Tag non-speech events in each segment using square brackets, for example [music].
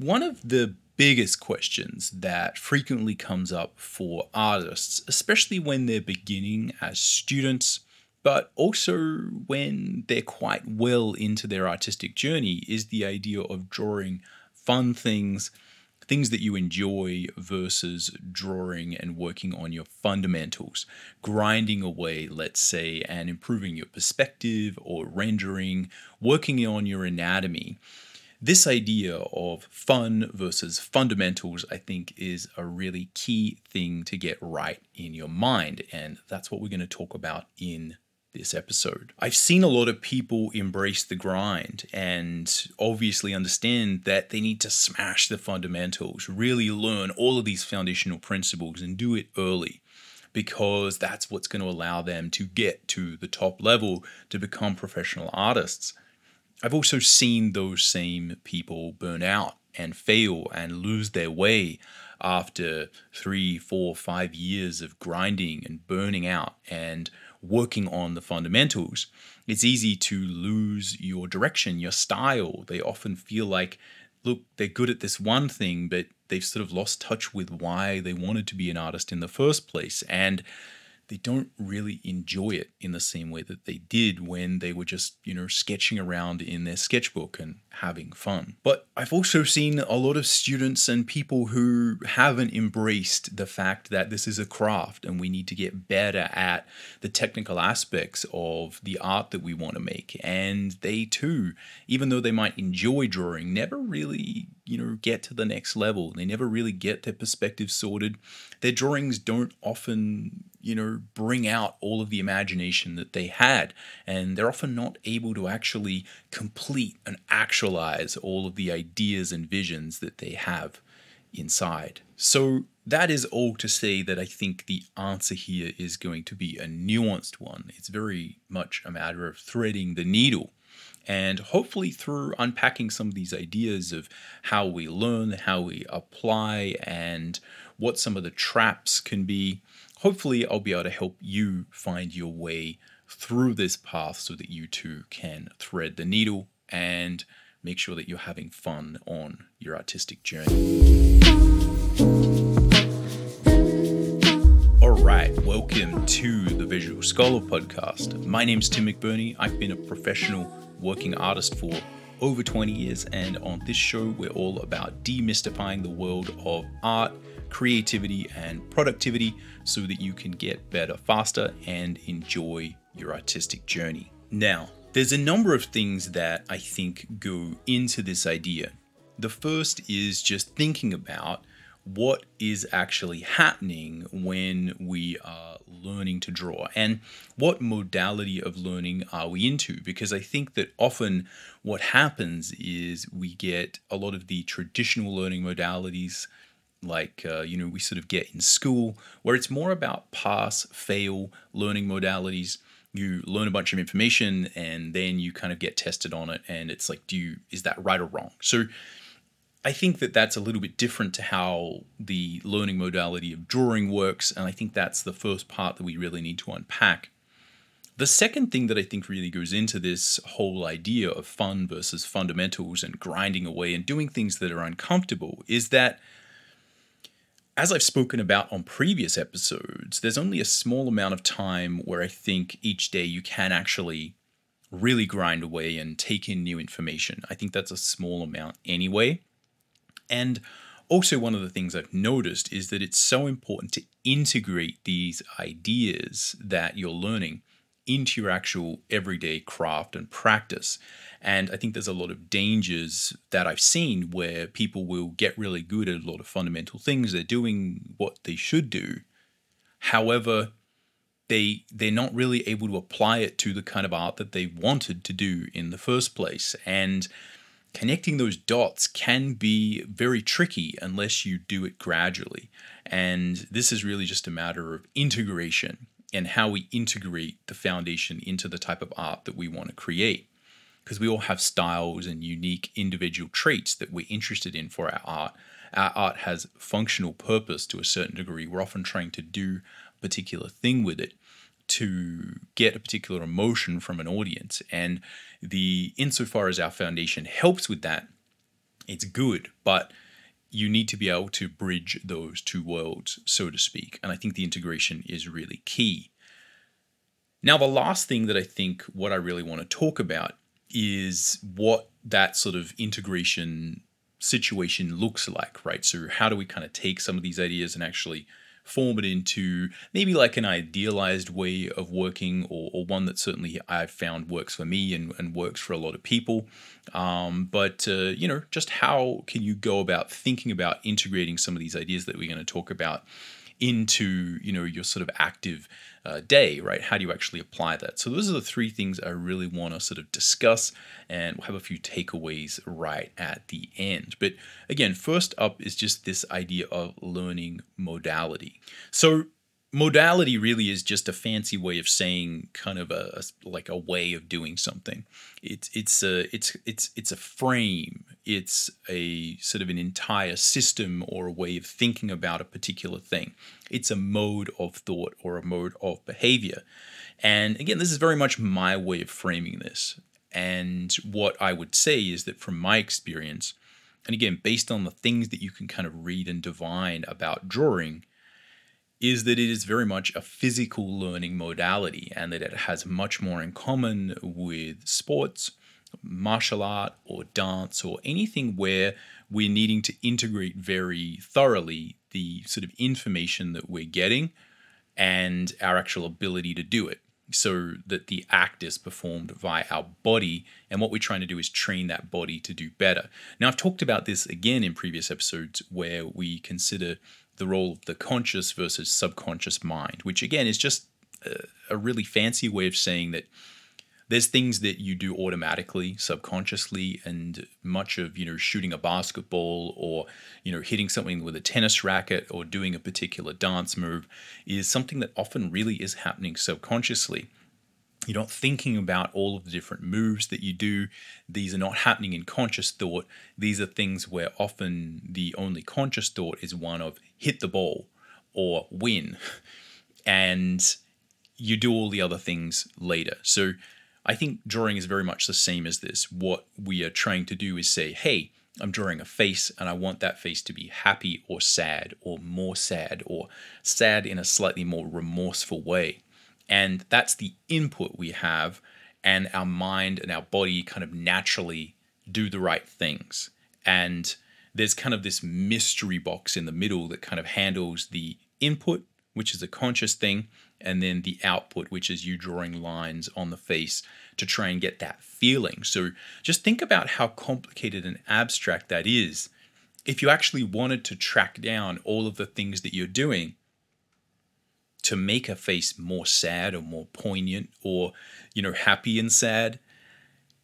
One of the biggest questions that frequently comes up for artists, especially when they're beginning as students, but also when they're quite well into their artistic journey, is the idea of drawing fun things, things that you enjoy versus drawing and working on your fundamentals, grinding away, let's say, and improving your perspective or rendering, working on your anatomy this idea of fun versus fundamentals, I think, is a really key thing to get right in your mind. And that's what we're going to talk about in this episode. I've seen a lot of people embrace the grind and obviously understand that they need to smash the fundamentals, really learn all of these foundational principles and do it early because that's what's going to allow them to get to the top level to become professional artists. I've also seen those same people burn out and fail and lose their way after three, four, five years of grinding and burning out and working on the fundamentals. It's easy to lose your direction, your style. They often feel like, look, they're good at this one thing, but they've sort of lost touch with why they wanted to be an artist in the first place. And they don't really enjoy it in the same way that they did when they were just, you know, sketching around in their sketchbook and having fun. But I've also seen a lot of students and people who haven't embraced the fact that this is a craft and we need to get better at the technical aspects of the art that we want to make. And they too, even though they might enjoy drawing, never really you know get to the next level they never really get their perspective sorted their drawings don't often you know bring out all of the imagination that they had and they're often not able to actually complete and all of the ideas and visions that they have inside so that is all to say that I think the answer here is going to be a nuanced one. It's very much a matter of threading the needle and hopefully, through unpacking some of these ideas of how we learn, how we apply, and what some of the traps can be, hopefully, I'll be able to help you find your way through this path so that you too can thread the needle and make sure that you're having fun on your artistic journey. All right, welcome to the Visual Scholar podcast. My name's Tim McBurnie. I've been a professional working artist for over 20 years, and on this show, we're all about demystifying the world of art, creativity, and productivity so that you can get better faster and enjoy your artistic journey. Now, there's a number of things that I think go into this idea. The first is just thinking about what is actually happening when we are learning to draw and what modality of learning are we into because i think that often what happens is we get a lot of the traditional learning modalities like uh, you know we sort of get in school where it's more about pass fail learning modalities you learn a bunch of information and then you kind of get tested on it and it's like do you is that right or wrong so I think that that's a little bit different to how the learning modality of drawing works, and I think that's the first part that we really need to unpack. The second thing that I think really goes into this whole idea of fun versus fundamentals and grinding away and doing things that are uncomfortable is that, as I've spoken about on previous episodes, there's only a small amount of time where I think each day you can actually really grind away and take in new information. I think that's a small amount anyway. And also, one of the things I've noticed is that it's so important to integrate these ideas that you're learning into your actual everyday craft and practice. And I think there's a lot of dangers that I've seen where people will get really good at a lot of fundamental things. They're doing what they should do. However, they they're not really able to apply it to the kind of art that they wanted to do in the first place. And connecting those dots can be very tricky unless you do it gradually. And this is really just a matter of integration and how we integrate the foundation into the type of art that we want to create. Because we all have styles and unique individual traits that we're interested in for our art. Our art has functional purpose to a certain degree. We're often trying to do a particular thing with it to get a particular emotion from an audience. And the insofar as our foundation helps with that, it's good, but you need to be able to bridge those two worlds, so to speak. And I think the integration is really key. Now, the last thing that I think what I really want to talk about is what that sort of integration situation looks like, right? So, how do we kind of take some of these ideas and actually form it into maybe like an idealized way of working or, or one that certainly I've found works for me and, and works for a lot of people. Um, but, uh, you know, just how can you go about thinking about integrating some of these ideas that we're going to talk about into, you know, your sort of active uh, day, right? How do you actually apply that? So those are the three things I really want to sort of discuss, and we'll have a few takeaways right at the end. But again, first up is just this idea of learning modality. So modality really is just a fancy way of saying kind of a, a, like a way of doing something. It's it's a it's it's it's a frame. It's a sort of an entire system or a way of thinking about a particular thing. It's a mode of thought or a mode of behavior. And again this is very much my way of framing this. And what i would say is that from my experience and again based on the things that you can kind of read and divine about drawing is that it is very much a physical learning modality and that it has much more in common with sports, martial art, or dance, or anything where we're needing to integrate very thoroughly the sort of information that we're getting and our actual ability to do it so that the act is performed via our body. And what we're trying to do is train that body to do better. Now, I've talked about this again in previous episodes where we consider the role of the conscious versus subconscious mind, which again is just a, a really fancy way of saying that there's things that you do automatically subconsciously and much of you know shooting a basketball or you know hitting something with a tennis racket or doing a particular dance move is something that often really is happening subconsciously you're not thinking about all of the different moves that you do. These are not happening in conscious thought. These are things where often the only conscious thought is one of hit the ball or win. And you do all the other things later. So I think drawing is very much the same as this. What we are trying to do is say, hey, I'm drawing a face and I want that face to be happy or sad or more sad or sad in a slightly more remorseful way. And that's the input we have, and our mind and our body kind of naturally do the right things. And there's kind of this mystery box in the middle that kind of handles the input, which is a conscious thing, and then the output, which is you drawing lines on the face to try and get that feeling. So just think about how complicated and abstract that is. If you actually wanted to track down all of the things that you're doing, to make a face more sad or more poignant or you know happy and sad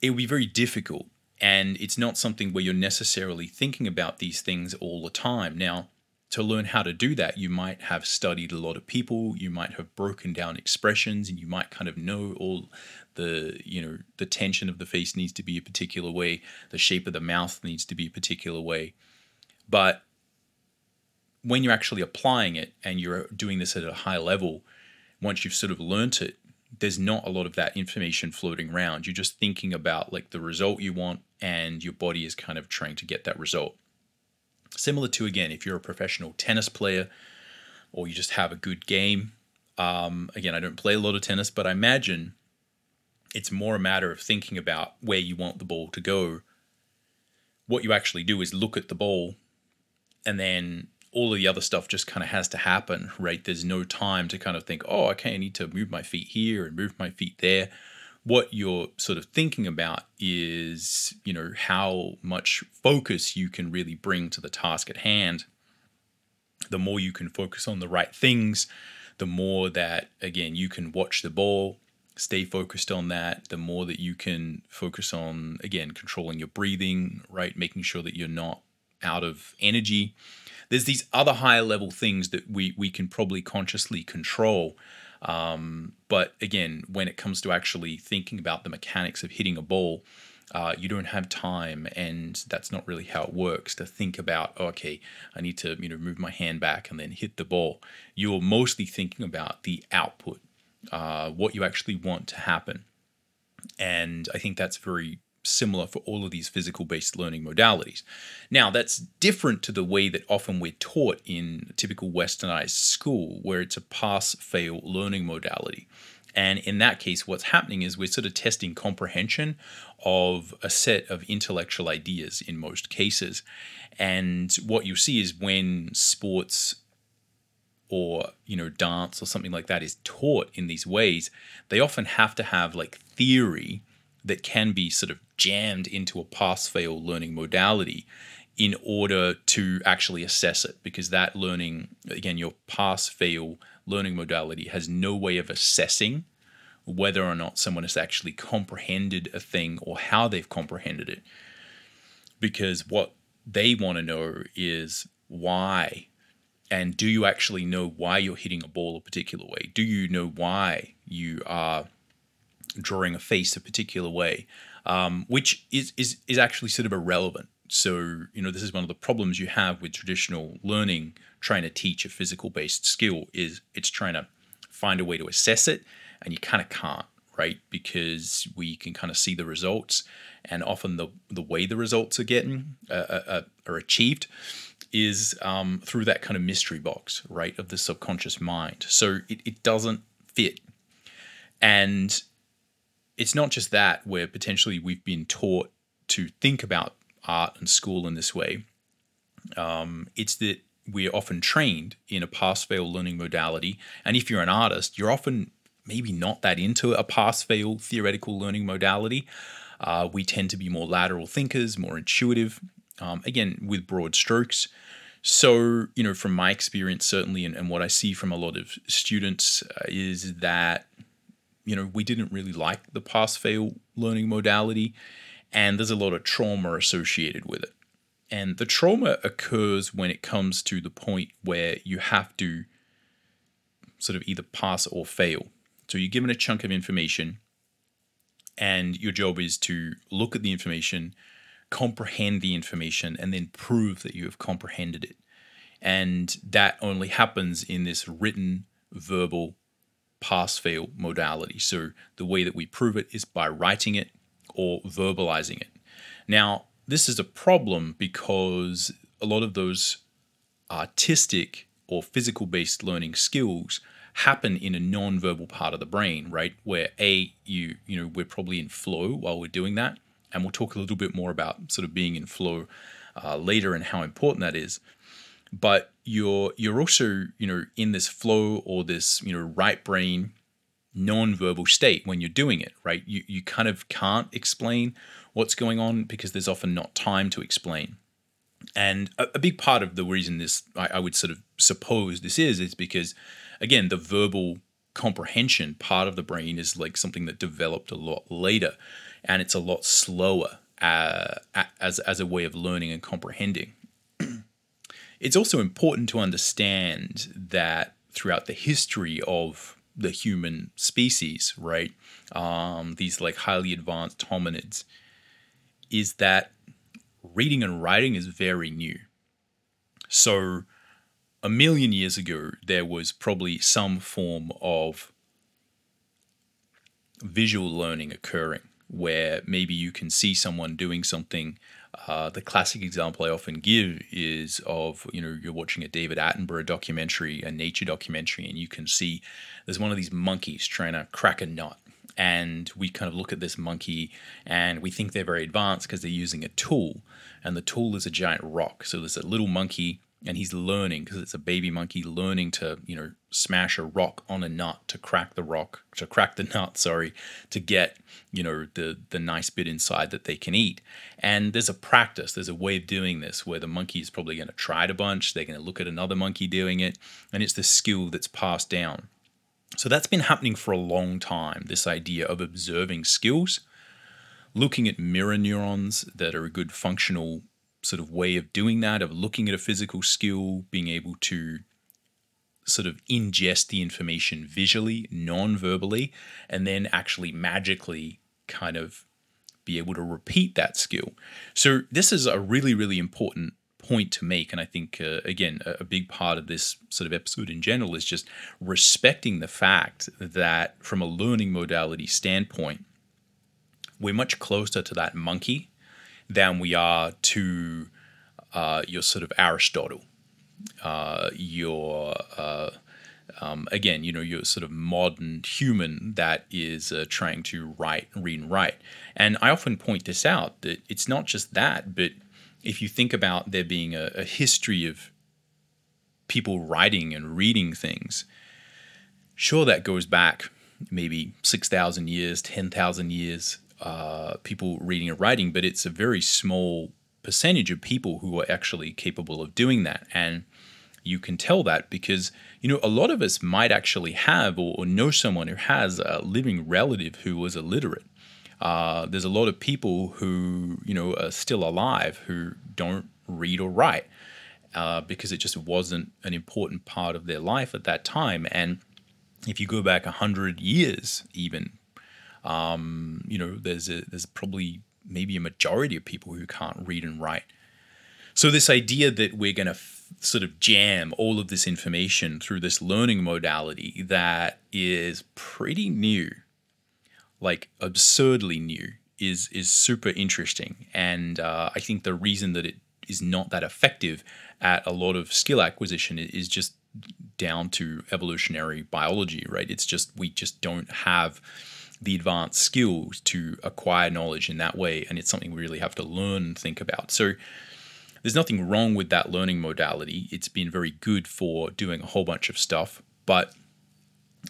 it would be very difficult. And it's not something where you're necessarily thinking about these things all the time. Now to learn how to do that you might have studied a lot of people you might have broken down expressions and you might kind of know all the you know the tension of the face needs to be a particular way the shape of the mouth needs to be a particular way. But when you're actually applying it and you're doing this at a high level, once you've sort of learnt it, there's not a lot of that information floating around. You're just thinking about like the result you want, and your body is kind of trying to get that result. Similar to again, if you're a professional tennis player or you just have a good game. Um, again, I don't play a lot of tennis, but I imagine it's more a matter of thinking about where you want the ball to go. What you actually do is look at the ball and then all of the other stuff just kind of has to happen, right? There's no time to kind of think, oh, okay, I need to move my feet here and move my feet there. What you're sort of thinking about is, you know, how much focus you can really bring to the task at hand. The more you can focus on the right things, the more that, again, you can watch the ball, stay focused on that, the more that you can focus on, again, controlling your breathing, right? Making sure that you're not out of energy there's these other higher level things that we we can probably consciously control. Um, but again, when it comes to actually thinking about the mechanics of hitting a ball, uh, you don't have time, and that's not really how it works. To think about, oh, okay, I need to you know move my hand back and then hit the ball. You're mostly thinking about the output, uh, what you actually want to happen, and I think that's very similar for all of these physical based learning modalities. Now, that's different to the way that often we're taught in typical westernized school, where it's a pass fail learning modality. And in that case, what's happening is we're sort of testing comprehension of a set of intellectual ideas in most cases. And what you see is when sports or you know dance or something like that is taught in these ways they often have to have like theory that can be sort of jammed into a pass fail learning modality in order to actually assess it because that learning again your pass fail learning modality has no way of assessing whether or not someone has actually comprehended a thing or how they've comprehended it. Because what they want to know is why and do you actually know why you're hitting a ball a particular way? Do you know why you are drawing a face a particular way, um, which is, is is actually sort of irrelevant. So you know this is one of the problems you have with traditional learning, trying to teach a physical based skill is it's trying to find a way to assess it, and you kind of can't, right? Because we can kind of see the results, and often the the way the results are getting uh, uh, uh, are achieved is um, through that kind of mystery box, right, of the subconscious mind. So it, it doesn't fit. And it's not just that where potentially we've been taught to think about art and school in this way. Um, it's that we're often trained in a pass fail learning modality. And if you're an artist, you're often maybe not that into a pass fail theoretical learning modality. Uh, we tend to be more lateral thinkers, more intuitive, um, again, with broad strokes. So, you know, from my experience, certainly, and, and what I see from a lot of students uh, is that you know, we didn't really like the pass fail learning modality, and there's a lot of trauma associated with it. And the trauma occurs when it comes to the point where you have to sort of either pass or fail. So you're given a chunk of information, and your job is to look at the information, comprehend the information, and then prove that you have comprehended it. And that only happens in this written, verbal, pass fail modality. So the way that we prove it is by writing it or verbalizing it. Now, this is a problem because a lot of those artistic or physical based learning skills happen in a non-verbal part of the brain, right? Where a you you know we're probably in flow while we're doing that, and we'll talk a little bit more about sort of being in flow uh, later and how important that is but you're you're also you know in this flow or this you know right brain non-verbal state when you're doing it right? You you kind of can't explain what's going on because there's often not time to explain. And a, a big part of the reason this I, I would sort of suppose this is is because again the verbal comprehension part of the brain is like something that developed a lot later and it's a lot slower uh, as as a way of learning and comprehending [clears throat] it's also important to understand that throughout the history of the human species, right, um, these like highly advanced hominids, is that reading and writing is very new. So, a million years ago, there was probably some form of visual learning occurring where maybe you can see someone doing something uh, the classic example I often give is of you know you're watching a David Attenborough documentary, a nature documentary, and you can see there's one of these monkeys trying to crack a nut, and we kind of look at this monkey and we think they're very advanced because they're using a tool, and the tool is a giant rock. So there's a little monkey and he's learning because it's a baby monkey learning to you know smash a rock on a nut to crack the rock to crack the [laughs] nut sorry to get you know the the nice bit inside that they can eat. And there's a practice there's a way of doing this where the monkey is probably going to try it a bunch they're going to look at another monkey doing it and it's the skill that's passed down. So that's been happening for a long time this idea of observing skills looking at mirror neurons that are a good functional sort of way of doing that, of looking at a physical skill, being able to sort of ingest the information visually, non verbally, and then actually magically kind of be able to repeat that skill. So, this is a really, really important point to make. And I think, uh, again, a, a big part of this sort of episode in general is just respecting the fact that from a learning modality standpoint, we're much closer to that monkey than we are to uh, your sort of Aristotle, uh, your uh, um, again, you know, your sort of modern human that is uh, trying to write, read, and write. And I often point this out that it's not just that, but if you think about there being a, a history of people writing and reading things, sure, that goes back maybe 6,000 years, 10,000 years, uh, people reading and writing, but it's a very small percentage of people who are actually capable of doing that. And you can tell that because, you know, a lot of us might actually have or, or know someone who has a living relative who was illiterate. Uh, there's a lot of people who, you know, are still alive who don't read or write uh, because it just wasn't an important part of their life at that time. And if you go back a hundred years, even, um, you know, there's a, there's probably maybe a majority of people who can't read and write. So this idea that we're going to f- sort of jam all of this information through this learning modality that is pretty new, like absurdly new, is is super interesting. And uh, I think the reason that it is not that effective at a lot of skill acquisition is just down to evolutionary biology, right? It's just we just don't have the advanced skills to acquire knowledge in that way, and it's something we really have to learn and think about. So there's nothing wrong with that learning modality. It's been very good for doing a whole bunch of stuff, but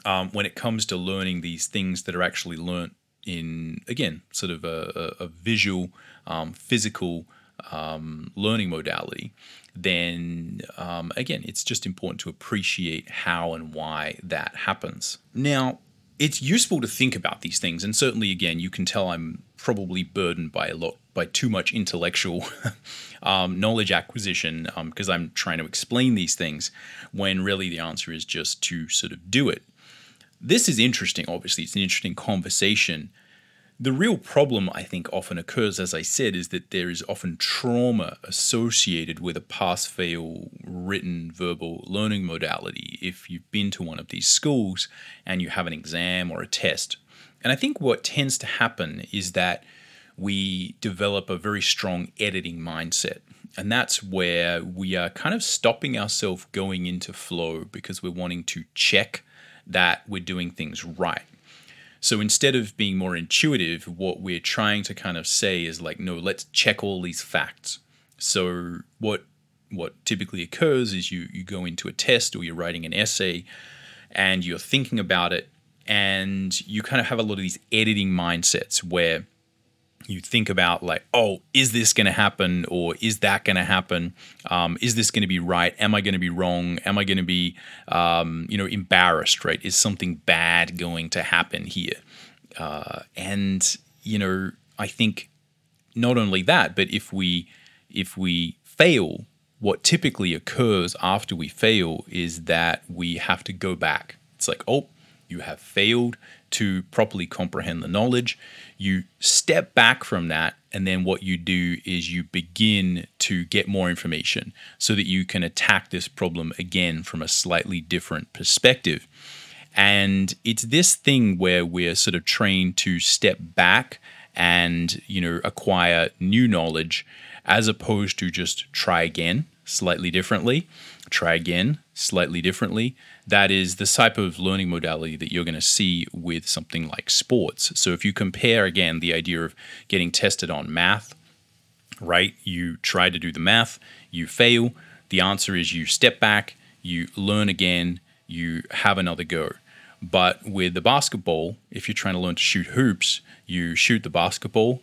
um, when it comes to learning these things that are actually learnt in again sort of a, a, a visual, um, physical um, learning modality, then um, again, it's just important to appreciate how and why that happens. Now, it's useful to think about these things, and certainly, again, you can tell I'm probably burdened by a lot by too much intellectual [laughs] um, knowledge acquisition because um, I'm trying to explain these things when really the answer is just to sort of do it. This is interesting, obviously, it's an interesting conversation the real problem, I think, often occurs, as I said, is that there is often trauma associated with a pass fail written verbal learning modality if you've been to one of these schools and you have an exam or a test. And I think what tends to happen is that we develop a very strong editing mindset. And that's where we are kind of stopping ourselves going into flow because we're wanting to check that we're doing things right. So instead of being more intuitive, what we're trying to kind of say is like, no, let's check all these facts. So what what typically occurs is you you go into a test or you're writing an essay and you're thinking about it and you kind of have a lot of these editing mindsets where you think about like oh is this going to happen or is that going to happen? Um, is this going to be right? Am i going to be wrong? Am i going to be um, you know embarrassed right? Is something bad going to happen here? Uh, and you know i think not only that but if we if we fail what typically occurs after we fail is that we have to go back. It's like oh you have failed to properly comprehend the knowledge. You step back from that, and then what you do is you begin to get more information so that you can attack this problem again from a slightly different perspective. And it's this thing where we're sort of trained to step back and, you know, acquire new knowledge as opposed to just try again slightly differently, try again slightly differently. That is the type of learning modality that you're going to see with something like sports. So if you compare again the idea of getting tested on math, right? You try to do the math, you fail. The answer is you step back, you learn again, you have another go. But with the basketball, if you're trying to learn to shoot hoops, you shoot the basketball,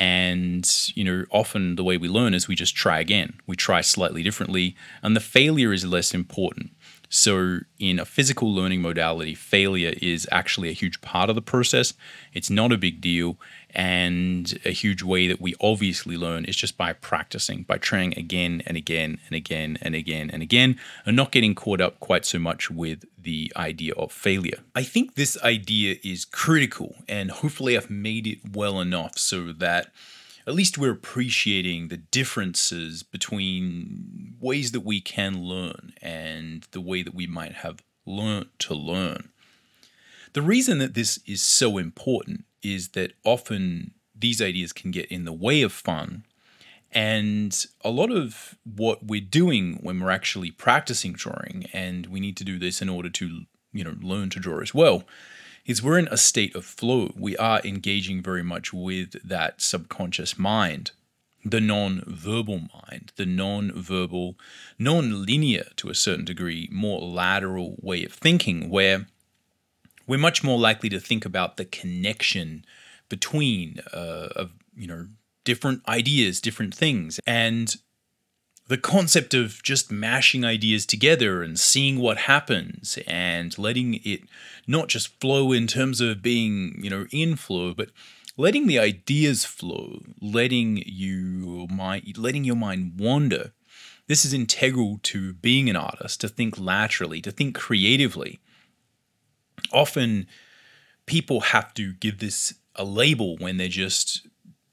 and, you know, often the way we learn is we just try again. We try slightly differently, and the failure is less important. So, in a physical learning modality, failure is actually a huge part of the process. It's not a big deal. And a huge way that we obviously learn is just by practicing, by trying again and again and again and again and again, and not getting caught up quite so much with the idea of failure. I think this idea is critical, and hopefully, I've made it well enough so that at least we're appreciating the differences between ways that we can learn and the way that we might have learned to learn. The reason that this is so important is that often these ideas can get in the way of fun. And a lot of what we're doing when we're actually practicing drawing, and we need to do this in order to, you know, learn to draw as well, is we're in a state of flow. We are engaging very much with that subconscious mind, the non verbal mind, the non verbal, non linear to a certain degree, more lateral way of thinking, where we're much more likely to think about the connection between uh, of you know different ideas, different things, and the concept of just mashing ideas together and seeing what happens and letting it not just flow in terms of being you know in flow, but letting the ideas flow, letting you mind, letting your mind wander. This is integral to being an artist, to think laterally, to think creatively often people have to give this a label when they're just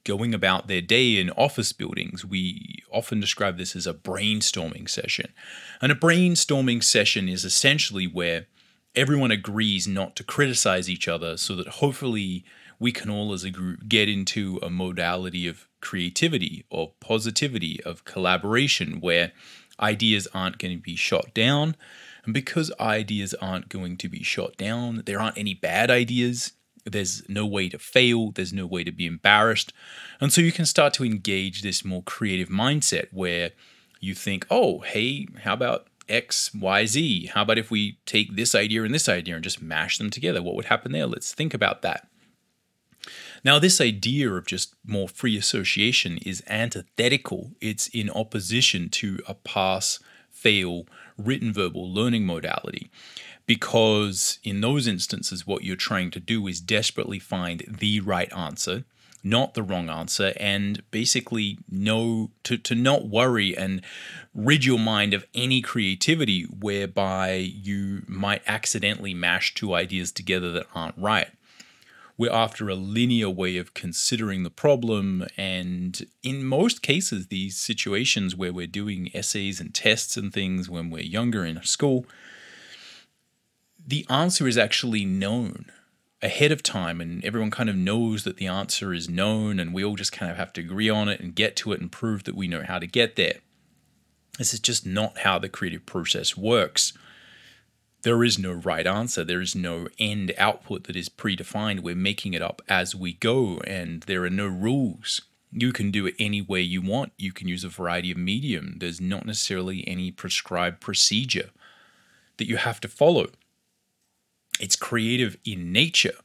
going about their day in office buildings. We often describe this as a brainstorming session. And a brainstorming session is essentially where everyone agrees not to criticize each other so that hopefully we can all as a group get into a modality of creativity or positivity of collaboration where ideas aren't going to be shot down and because ideas aren't going to be shot down, there aren't any bad ideas. There's no way to fail, there's no way to be embarrassed. And so you can start to engage this more creative mindset where you think, oh, hey, how about X, Y, Z? How about if we take this idea and this idea and just mash them together? What would happen there? Let's think about that. Now, this idea of just more free association is antithetical. It's in opposition to a pass fail written verbal learning modality because in those instances what you're trying to do is desperately find the right answer not the wrong answer and basically know to, to not worry and rid your mind of any creativity whereby you might accidentally mash two ideas together that aren't right we're after a linear way of considering the problem. And in most cases, these situations where we're doing essays and tests and things when we're younger in school, the answer is actually known ahead of time and everyone kind of knows that the answer is known and we all just kind of have to agree on it and get to it and prove that we know how to get there. This is just not how the creative process works there is no right answer. There is no end output that is predefined. We're making it up as we go, and there are no rules. You can do it any way you want. You can use a variety of medium. There's not necessarily any prescribed procedure that you have to follow. It's creative in nature.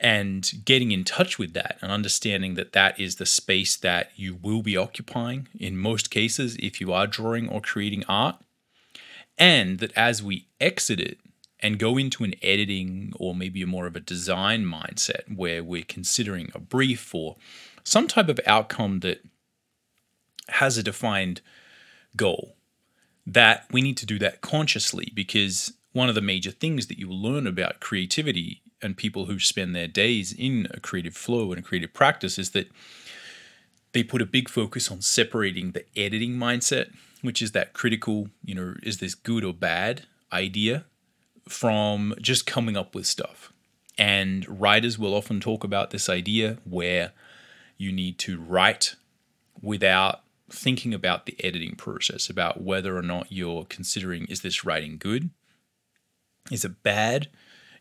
And getting in touch with that and understanding that that is the space that you will be occupying in most cases if you are drawing or creating art and that as we exit it and go into an editing or maybe more of a design mindset where we're considering a brief or some type of outcome that has a defined goal, that we need to do that consciously because one of the major things that you learn about creativity and people who spend their days in a creative flow and a creative practice is that they put a big focus on separating the editing mindset which is that critical, you know, is this good or bad idea from just coming up with stuff. And writers will often talk about this idea where you need to write without thinking about the editing process, about whether or not you're considering is this writing good? Is it bad?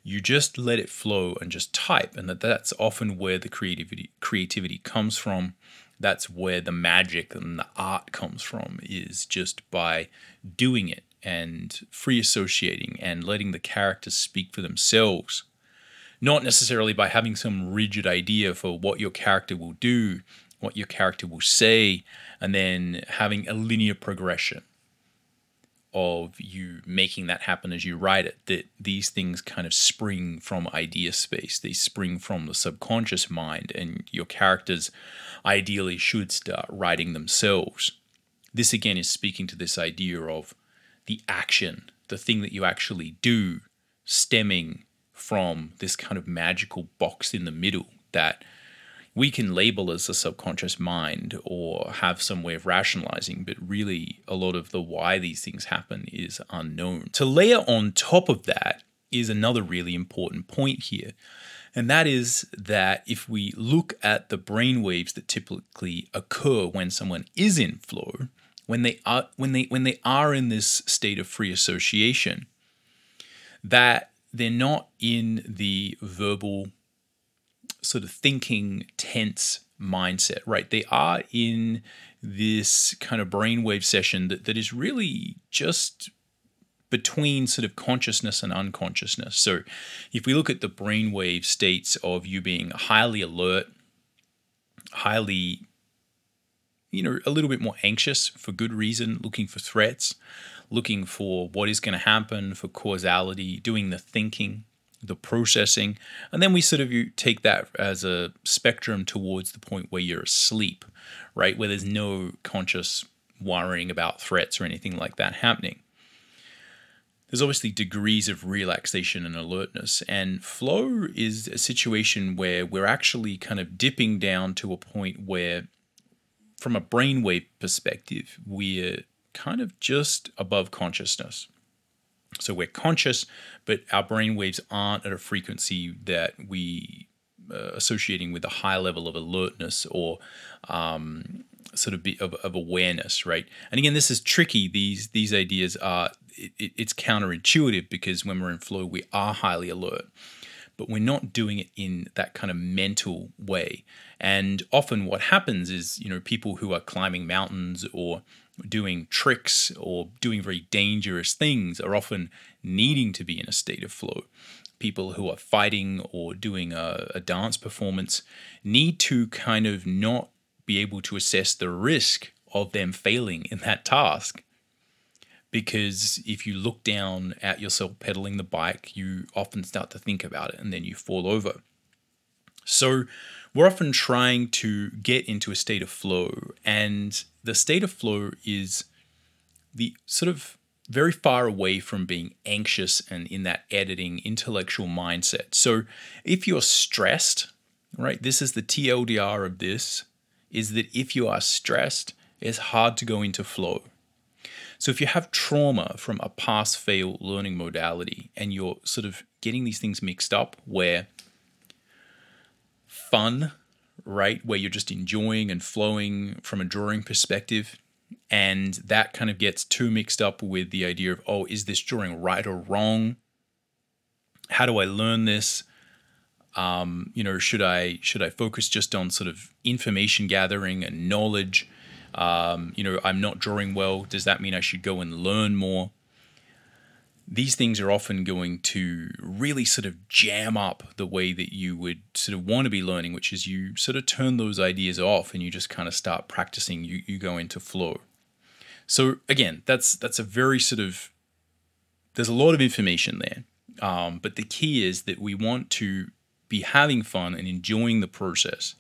You just let it flow and just type, and that that's often where the creativity creativity comes from. That's where the magic and the art comes from is just by doing it and free associating and letting the characters speak for themselves. Not necessarily by having some rigid idea for what your character will do what your character will say and then having a linear progression of you making that happen as you write it that these things kind of spring from idea space. They spring from the subconscious mind and your characters ideally should start writing themselves. This again is speaking to this idea of the action the thing that you actually do stemming from this kind of magical box in the middle that we can label as the subconscious mind or have some way of rationalizing, but really a lot of the why these things happen is unknown. To layer on top of that is another really important point here. And that is that if we look at the brain waves that typically occur when someone is in flow, when they are when they when they are in this state of free association, that they're not in the verbal sort of thinking tense mindset, right? They are in this kind of brainwave session that, that is really just between sort of consciousness and unconsciousness. So if we look at the brainwave states of you being highly alert, highly, you know, a little bit more anxious for good reason, looking for threats, looking for what is going to happen, for causality, doing the thinking, the processing, and then we sort of you take that as a spectrum towards the point where you're asleep, right? Where there's no conscious worrying about threats or anything like that happening there's obviously degrees of relaxation and alertness. And flow is a situation where we're actually kind of dipping down to a point where, from a brainwave perspective, we're kind of just above consciousness. So we're conscious, but our brain waves aren't at a frequency that we uh, associating with a high level of alertness or um, sort of, be, of, of awareness, right? And again, this is tricky. These these ideas are it, it's counterintuitive because when we're in flow, we are highly alert, but we're not doing it in that kind of mental way. And often, what happens is, you know, people who are climbing mountains or doing tricks or doing very dangerous things are often needing to be in a state of flow. People who are fighting or doing a, a dance performance need to kind of not be able to assess the risk of them failing in that task because if you look down at yourself pedaling the bike, you often start to think about it and then you fall over. So, we're often trying to get into a state of flow, and the state of flow is the sort of very far away from being anxious and in that editing intellectual mindset. So, if you're stressed, right, this is the TLDR of this is that if you are stressed, it's hard to go into flow so if you have trauma from a pass fail learning modality and you're sort of getting these things mixed up where fun, right, where you're just enjoying and flowing from a drawing perspective, and that kind of gets too mixed up with the idea of, oh, is this drawing right or wrong? How do I learn this? Um, you know, should I should I focus just on sort of information gathering and knowledge? Um, you know, I'm not drawing well. Does that mean I should go and learn more? These things are often going to really sort of jam up the way that you would sort of want to be learning, which is you sort of turn those ideas off and you just kind of start practicing. You you go into flow. So again, that's that's a very sort of there's a lot of information there, um, but the key is that we want to be having fun and enjoying the process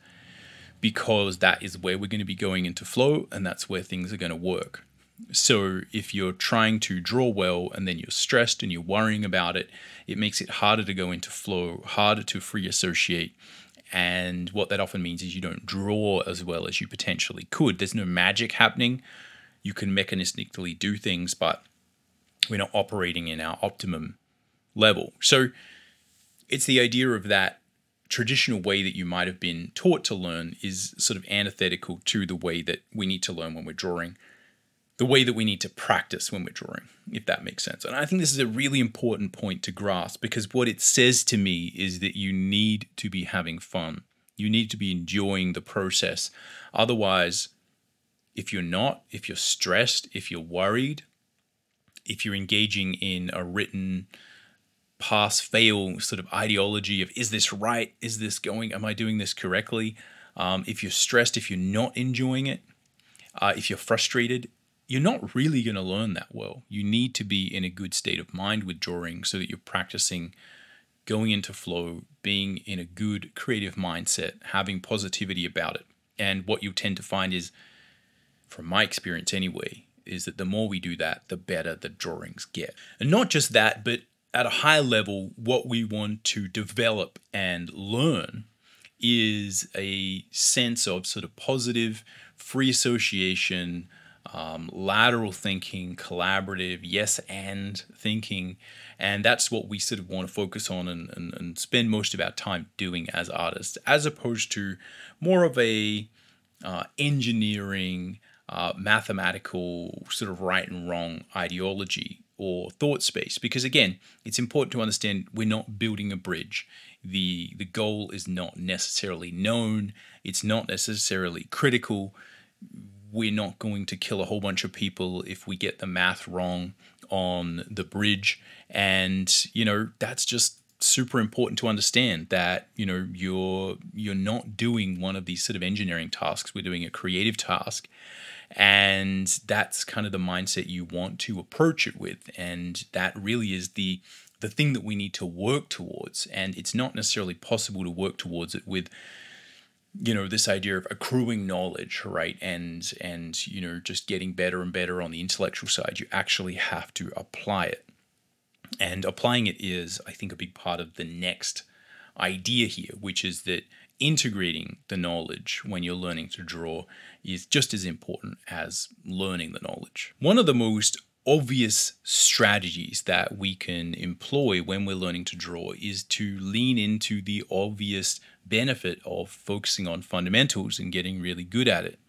because that is where we're going to be going into flow and that's where things are going to work. So if you're trying to draw well and then you're stressed and you're worrying about it, it makes it harder to go into flow, harder to free associate. And what that often means is you don't draw as well as you potentially could. There's no magic happening. You can mechanistically do things, but we're not operating in our optimum level. So it's the idea of that traditional way that you might have been taught to learn is sort of antithetical to the way that we need to learn when we're drawing, the way that we need to practice when we're drawing, if that makes sense. And I think this is a really important point to grasp because what it says to me is that you need to be having fun. You need to be enjoying the process. Otherwise, if you're not, if you're stressed, if you're worried, if you're engaging in a written pass fail sort of ideology of is this right? Is this going? Am I doing this correctly? Um, if you're stressed, if you're not enjoying it, uh, if you're frustrated, you're not really going to learn that well. You need to be in a good state of mind with drawing so that you're practicing going into flow, being in a good creative mindset, having positivity about it. And what you tend to find is, from my experience anyway, is that the more we do that, the better the drawings get. And not just that, but at a high level, what we want to develop and learn is a sense of sort of positive, free association, um, lateral thinking, collaborative, yes and thinking. And that's what we sort of want to focus on and, and, and spend most of our time doing as artists, as opposed to more of a uh, engineering, uh, mathematical sort of right and wrong ideology or thought space. Because again, it's important to understand we're not building a bridge. The, the goal is not necessarily known, it's not necessarily critical we're not going to kill a whole bunch of people if we get the math wrong on the bridge. And, you know, that's just super important to understand that, you know, you're you're not doing one of these sort of engineering tasks. We're doing a creative task. And that's kind of the mindset you want to approach it with. And that really is the the thing that we need to work towards. And it's not necessarily possible to work towards it with you know this idea of accruing knowledge right? And and you know just getting better and better on the intellectual side you actually have to apply it. And applying it is i think a big part of the next idea here which is that integrating the knowledge when you're learning to draw is just as important as learning the knowledge. One of the most obvious strategies that we can employ when we're learning to draw is to lean into the obvious benefit of focusing on fundamentals and getting really good at it.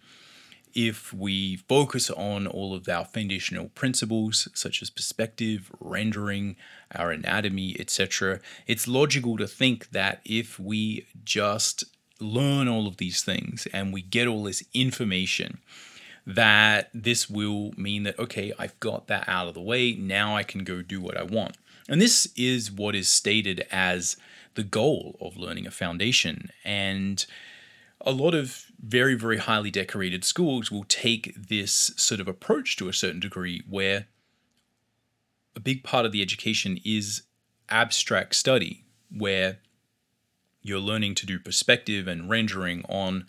If we focus on all of our foundational principles, such as perspective, rendering, our anatomy, etc., it's logical to think that if we just learn all of these things and we get all this information, that this will mean that, okay, I've got that out of the way. Now I can go do what I want. And this is what is stated as the goal of learning a foundation. And a lot of very, very highly decorated schools will take this sort of approach to a certain degree where a big part of the education is abstract study, where you're learning to do perspective and rendering on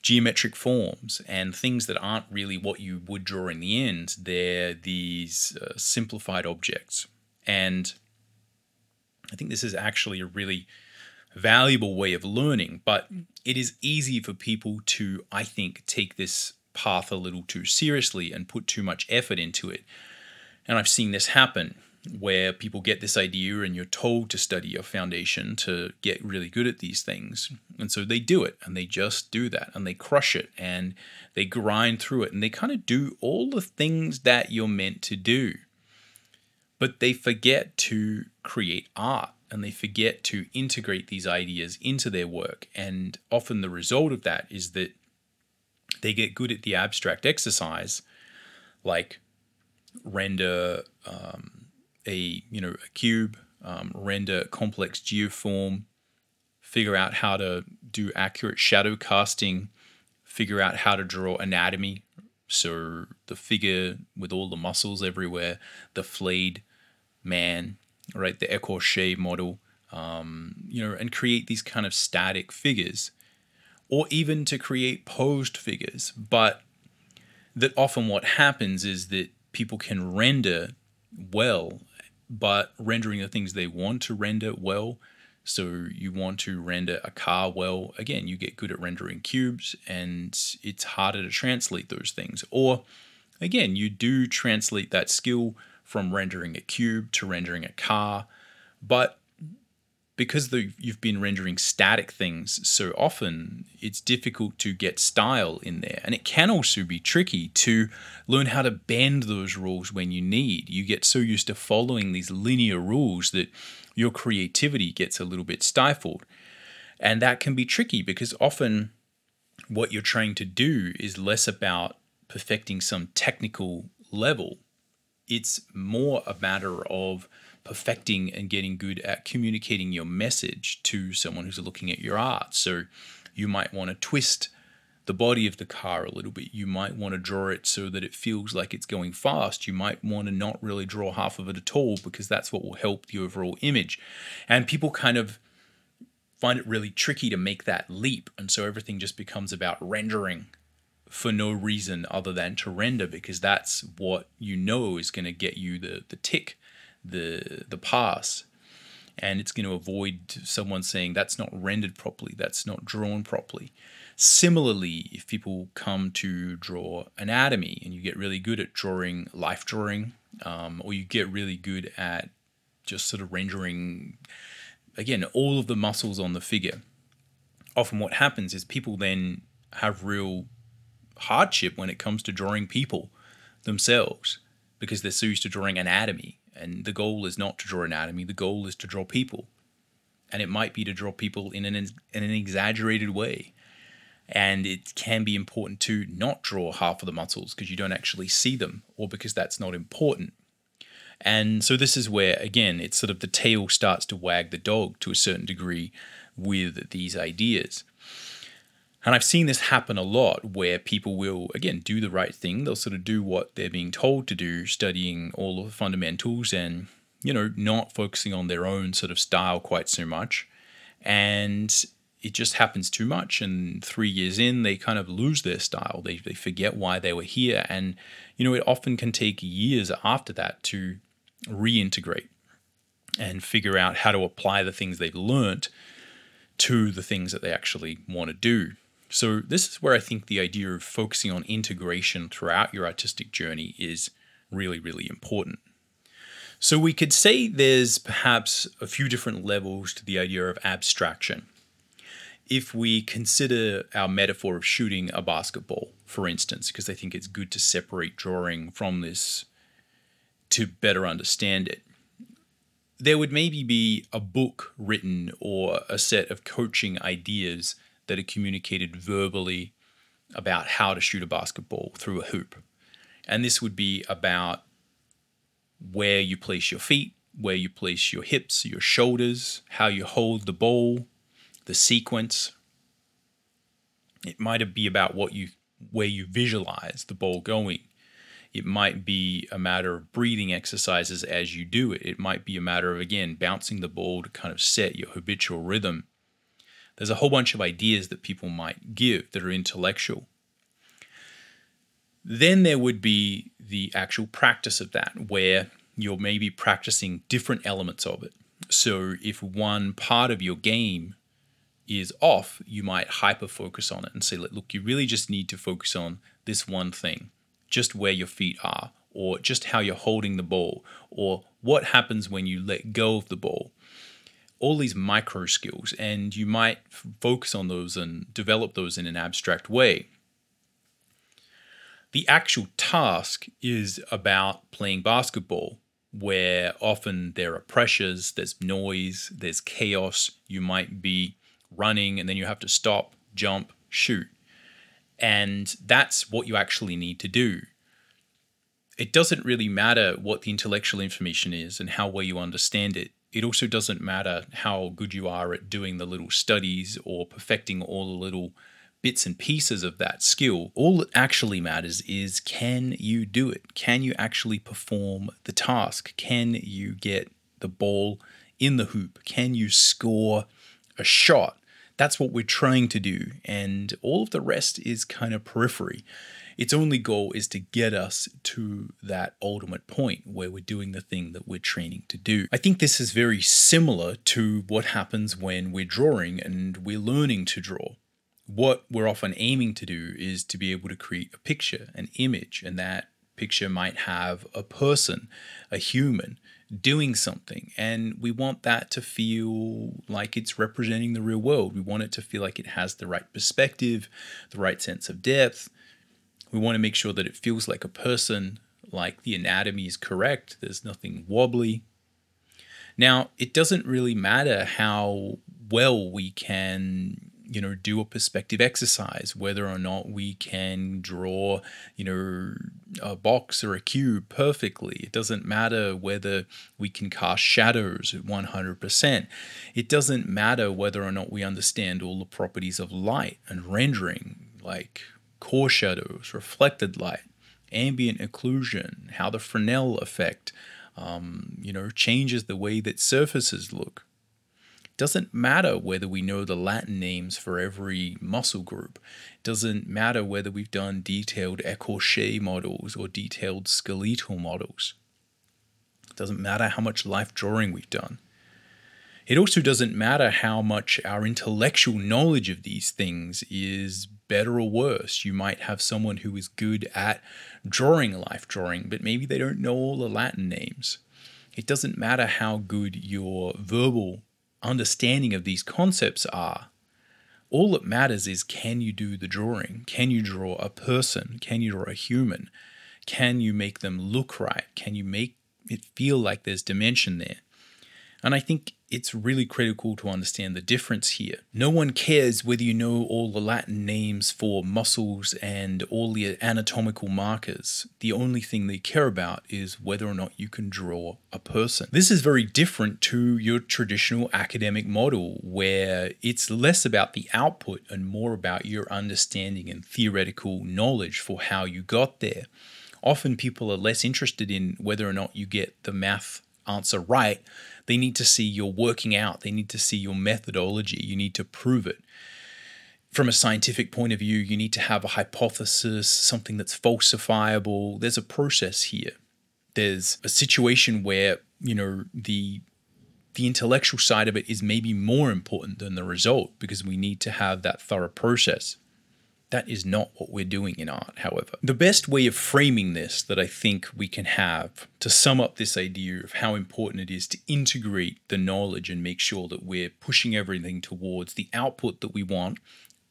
geometric forms and things that aren't really what you would draw in the end. They're these uh, simplified objects. And I think this is actually a really valuable way of learning, but it is easy for people to, I think, take this path a little too seriously and put too much effort into it. And I've seen this happen where people get this idea and you're told to study your foundation to get really good at these things. And so they do it and they just do that and they crush it and they grind through it and they kind of do all the things that you're meant to do but they forget to create art and they forget to integrate these ideas into their work. And often the result of that is that they get good at the abstract exercise, like render um, a you know a cube, um, render complex geoform, figure out how to do accurate shadow casting, figure out how to draw anatomy. So the figure with all the muscles everywhere, the flayed man, right? The Ecorche model, um, you know, and create these kind of static figures, or even to create posed figures. But that often what happens is that people can render well, but rendering the things they want to render well. So you want to render a car well, again, you get good at rendering cubes and it's harder to translate those things. Or again, you do translate that skill from rendering a cube to rendering a car. But because the, you've been rendering static things so often, it's difficult to get style in there. And it can also be tricky to learn how to bend those rules when you need. You get so used to following these linear rules that your creativity gets a little bit stifled. And that can be tricky because often what you're trying to do is less about perfecting some technical level it's more a matter of perfecting and getting good at communicating your message to someone who's looking at your art. So you might want to twist the body of the car a little bit. You might want to draw it so that it feels like it's going fast. You might want to not really draw half of it at all because that's what will help the overall image. And people kind of find it really tricky to make that leap. And so everything just becomes about rendering for no reason other than to render because that's what you know is going to get you the the tick the the pass. And it's going to avoid someone saying that's not rendered properly that's not drawn properly. Similarly, if people come to draw anatomy and you get really good at drawing life drawing, um, or you get really good at just sort of rendering, again, all of the muscles on the figure, often what happens is people then have real hardship when it comes to drawing people themselves because they're so used to drawing anatomy. And the goal is not to draw anatomy, the goal is to draw people. And it might be to draw people in an, in an exaggerated way. And it can be important to not draw half of the muscles because you don't actually see them or because that's not important. And so this is where, again, it's sort of the tail starts to wag the dog to a certain degree with these ideas. And I've seen this happen a lot where people will, again, do the right thing. They'll sort of do what they're being told to do, studying all of the fundamentals and, you know, not focusing on their own sort of style quite so much. And it just happens too much. And three years in, they kind of lose their style. They, they forget why they were here. And, you know, it often can take years after that to reintegrate and figure out how to apply the things they've learned to the things that they actually want to do. So, this is where I think the idea of focusing on integration throughout your artistic journey is really, really important. So, we could say there's perhaps a few different levels to the idea of abstraction if we consider our metaphor of shooting a basketball, for instance, because I think it's good to separate drawing from this to better understand it, there would maybe be a book written or a set of coaching ideas that are communicated verbally about how to shoot a basketball through a hoop. And this would be about where you place your feet, where you place your hips, your shoulders, how you hold the ball, the sequence. It might be about what you where you visualize the ball going. It might be a matter of breathing exercises as you do it. It might be a matter of again bouncing the ball to kind of set your habitual rhythm. There's a whole bunch of ideas that people might give that are intellectual. Then there would be the actual practice of that, where you're maybe practicing different elements of it. So if one part of your game is off, you might hyper focus on it and say, look, you really just need to focus on this one thing, just where your feet are, or just how you're holding the ball, or what happens when you let go of the ball. All these micro skills, and you might focus on those and develop those in an abstract way. The actual task is about playing basketball, where often there are pressures, there's noise, there's chaos. You might be running, and then you have to stop, jump, shoot. And that's what you actually need to do. It doesn't really matter what the intellectual information is and how well you understand it. It also doesn't matter how good you are at doing the little studies or perfecting all the little bits and pieces of that skill. All that actually matters is can you do it? Can you actually perform the task? Can you get the ball in the hoop? Can you score a shot? That's what we're trying to do, and all of the rest is kind of periphery. Its only goal is to get us to that ultimate point where we're doing the thing that we're training to do. I think this is very similar to what happens when we're drawing and we're learning to draw. What we're often aiming to do is to be able to create a picture, an image, and that picture might have a person, a human, doing something. And we want that to feel like it's representing the real world. We want it to feel like it has the right perspective, the right sense of depth. We want to make sure that it feels like a person, like the anatomy is correct, there's nothing wobbly. Now, it doesn't really matter how well we can you know do a perspective exercise whether or not we can draw you know a box or a cube perfectly it doesn't matter whether we can cast shadows at 100% it doesn't matter whether or not we understand all the properties of light and rendering like core shadows reflected light ambient occlusion how the fresnel effect um, you know changes the way that surfaces look doesn't matter whether we know the Latin names for every muscle group. Doesn't matter whether we've done detailed écorché models or detailed skeletal models. Doesn't matter how much life drawing we've done. It also doesn't matter how much our intellectual knowledge of these things is better or worse. You might have someone who is good at drawing a life drawing, but maybe they don't know all the Latin names. It doesn't matter how good your verbal understanding of these concepts are. All that matters is can you do the drawing? Can you draw a person? Can you draw a human? Can you make them look right? Can you make it feel like there's dimension there? And I think it's really critical to understand the difference here. No one cares whether you know all the Latin names for muscles and all the anatomical markers. The only thing they care about is whether or not you can draw a person. This is very different to your traditional academic model, where it's less about the output and more about your understanding and theoretical knowledge for how you got there. Often people are less interested in whether or not you get the math answer right they need to see your working out, they need to see your methodology, you need to prove it. From a scientific point of view, you need to have a hypothesis, something that's falsifiable. There's a process here. There's a situation where, you know, the the intellectual side of it is maybe more important than the result because we need to have that thorough process. That is not what we're doing in art, however. The best way of framing this that I think we can have to sum up this idea of how important it is to integrate the knowledge and make sure that we're pushing everything towards the output that we want,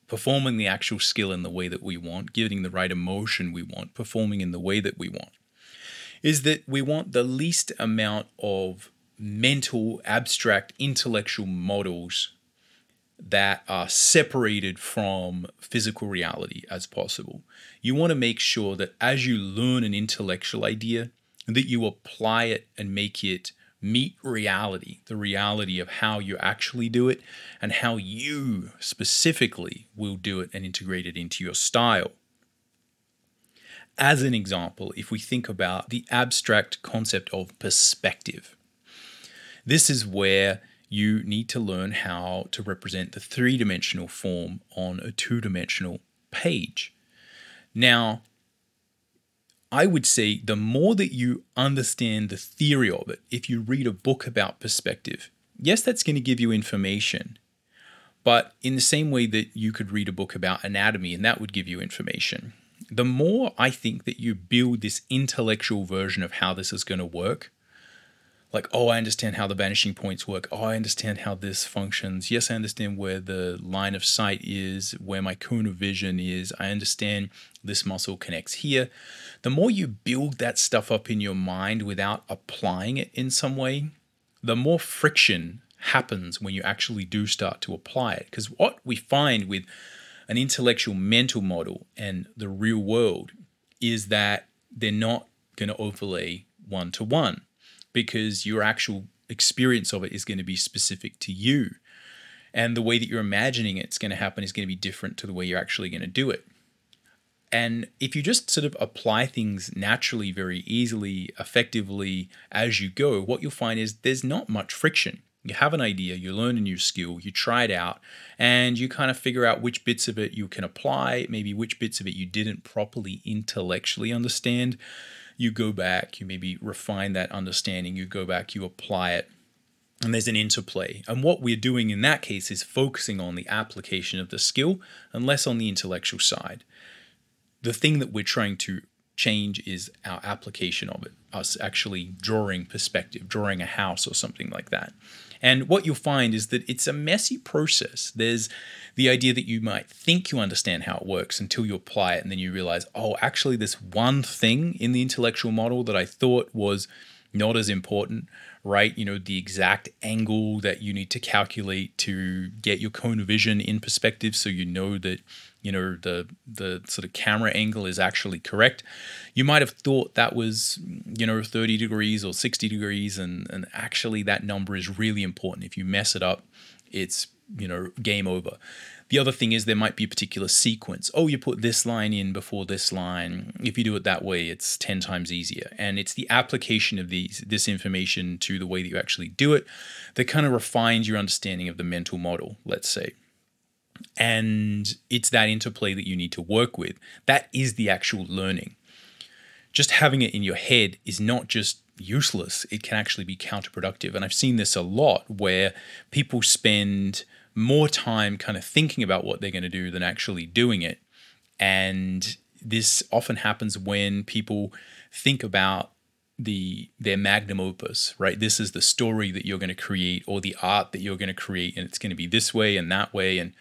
performing the actual skill in the way that we want, giving the right emotion we want, performing in the way that we want, is that we want the least amount of mental, abstract, intellectual models that are separated from physical reality as possible. You want to make sure that as you learn an intellectual idea, that you apply it and make it meet reality, the reality of how you actually do it and how you specifically will do it and integrate it into your style. As an example, if we think about the abstract concept of perspective, this is where you need to learn how to represent the three dimensional form on a two dimensional page. Now, I would say the more that you understand the theory of it, if you read a book about perspective, yes, that's going to give you information. But in the same way that you could read a book about anatomy and that would give you information, the more I think that you build this intellectual version of how this is going to work, like, oh, I understand how the vanishing points work. Oh, I understand how this functions. Yes, I understand where the line of sight is, where my cone of vision is. I understand this muscle connects here. The more you build that stuff up in your mind without applying it in some way, the more friction happens when you actually do start to apply it. Because what we find with an intellectual mental model and the real world is that they're not going to overlay one to one because your actual experience of it is going to be specific to you. And the way that you're imagining it's going to happen is going to be different to the way you're actually going to do it. And if you just sort of apply things naturally, very easily, effectively as you go, what you'll find is there's not much friction. You have an idea, you learn a new skill, you try it out, and you kind of figure out which bits of it you can apply, maybe which bits of it you didn't properly intellectually understand you go back, you maybe refine that understanding, you go back, you apply it, and there's an interplay. And what we're doing in that case is focusing on the application of the skill and less on the intellectual side. The thing that we're trying to change is our application of it, us actually drawing perspective, drawing a house or something like that. And what you'll find is that it's a messy process. There's the idea that you might think you understand how it works until you apply it, and then you realize, oh, actually, this one thing in the intellectual model that I thought was not as important, right? You know, the exact angle that you need to calculate to get your cone of vision in perspective so you know that you know the the sort of camera angle is actually correct. You might have thought that was you know 30 degrees or 60 degrees and and actually that number is really important. If you mess it up it's you know game over. The other thing is there might be a particular sequence. Oh you put this line in before this line. If you do it that way it's 10 times easier. And it's the application of these this information to the way that you actually do it that kind of refines your understanding of the mental model let's say and it's that interplay that you need to work with. That is the actual learning. Just having it in your head is not just useless. It can actually be counterproductive. And I've seen this a lot where people spend more time kind of thinking about what they're going to do than actually doing it. And this often happens when people think about the their magnum opus, right? This is the story that you're going to create or the art that you're going to create and it's going to be this way and that way and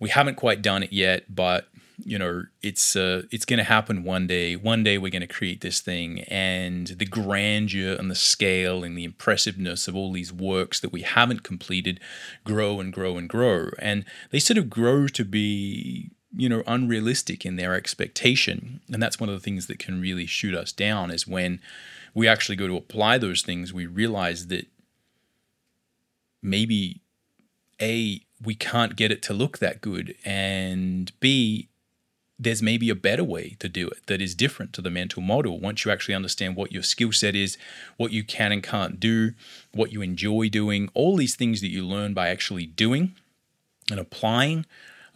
we haven't quite done it yet, but you know it's uh, it's going to happen one day. One day we're going to create this thing and the grandeur and the scale and the impressiveness of all these works that we haven't completed grow and grow and grow. And they sort of grow to be you know unrealistic in their expectation. And that's one of the things that can really shoot us down is when we actually go to apply those things we realize that maybe a we can't get it to look that good. And b there's maybe a better way to do it that is different to the mental model. Once you actually understand what your skill set is, what you can and can't do, what you enjoy doing, all these things that you learn by actually doing and applying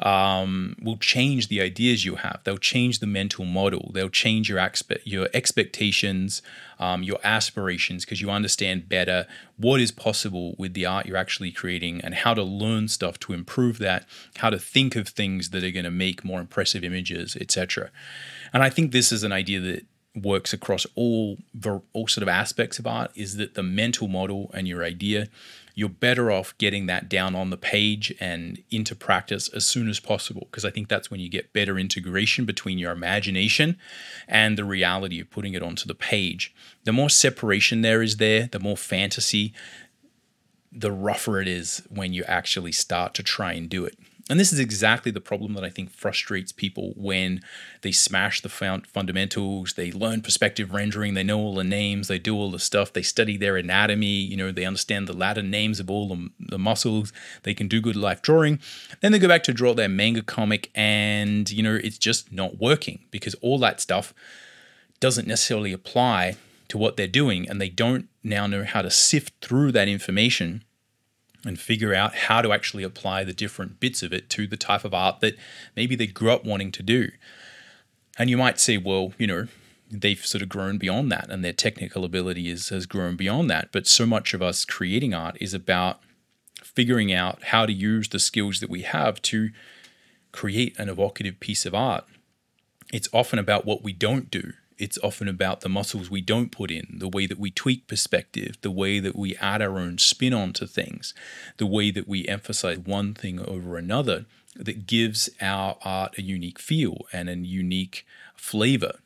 um, will change the ideas you have. They'll change the mental model. They'll change your expe- your expectations, um, your aspirations, because you understand better what is possible with the art you're actually creating and how to learn stuff to improve that, how to think of things that are going to make more impressive images, etc. And I think this is an idea that works across all all sort of aspects of art is that the mental model and your idea you're better off getting that down on the page and into practice as soon as possible because I think that's when you get better integration between your imagination and the reality of putting it onto the page. The more separation there is there, the more fantasy, the rougher it is when you actually start to try and do it. And this is exactly the problem that I think frustrates people when they smash the fundamentals, they learn perspective rendering, they know all the names, they do all the stuff, they study their anatomy, you know, they understand the Latin names of all the, the muscles, they can do good life drawing. Then they go back to draw their manga comic and, you know, it's just not working because all that stuff doesn't necessarily apply to what they're doing and they don't now know how to sift through that information and figure out how to actually apply the different bits of it to the type of art that maybe they grew up wanting to do. And you might say, well, you know, they've sort of grown beyond that and their technical ability is, has grown beyond that. But so much of us creating art is about figuring out how to use the skills that we have to create an evocative piece of art. It's often about what we don't do it's often about the muscles we don't put in, the way that we tweak perspective, the way that we add our own spin onto things, the way that we emphasize one thing over another that gives our art a unique feel and a unique flavor.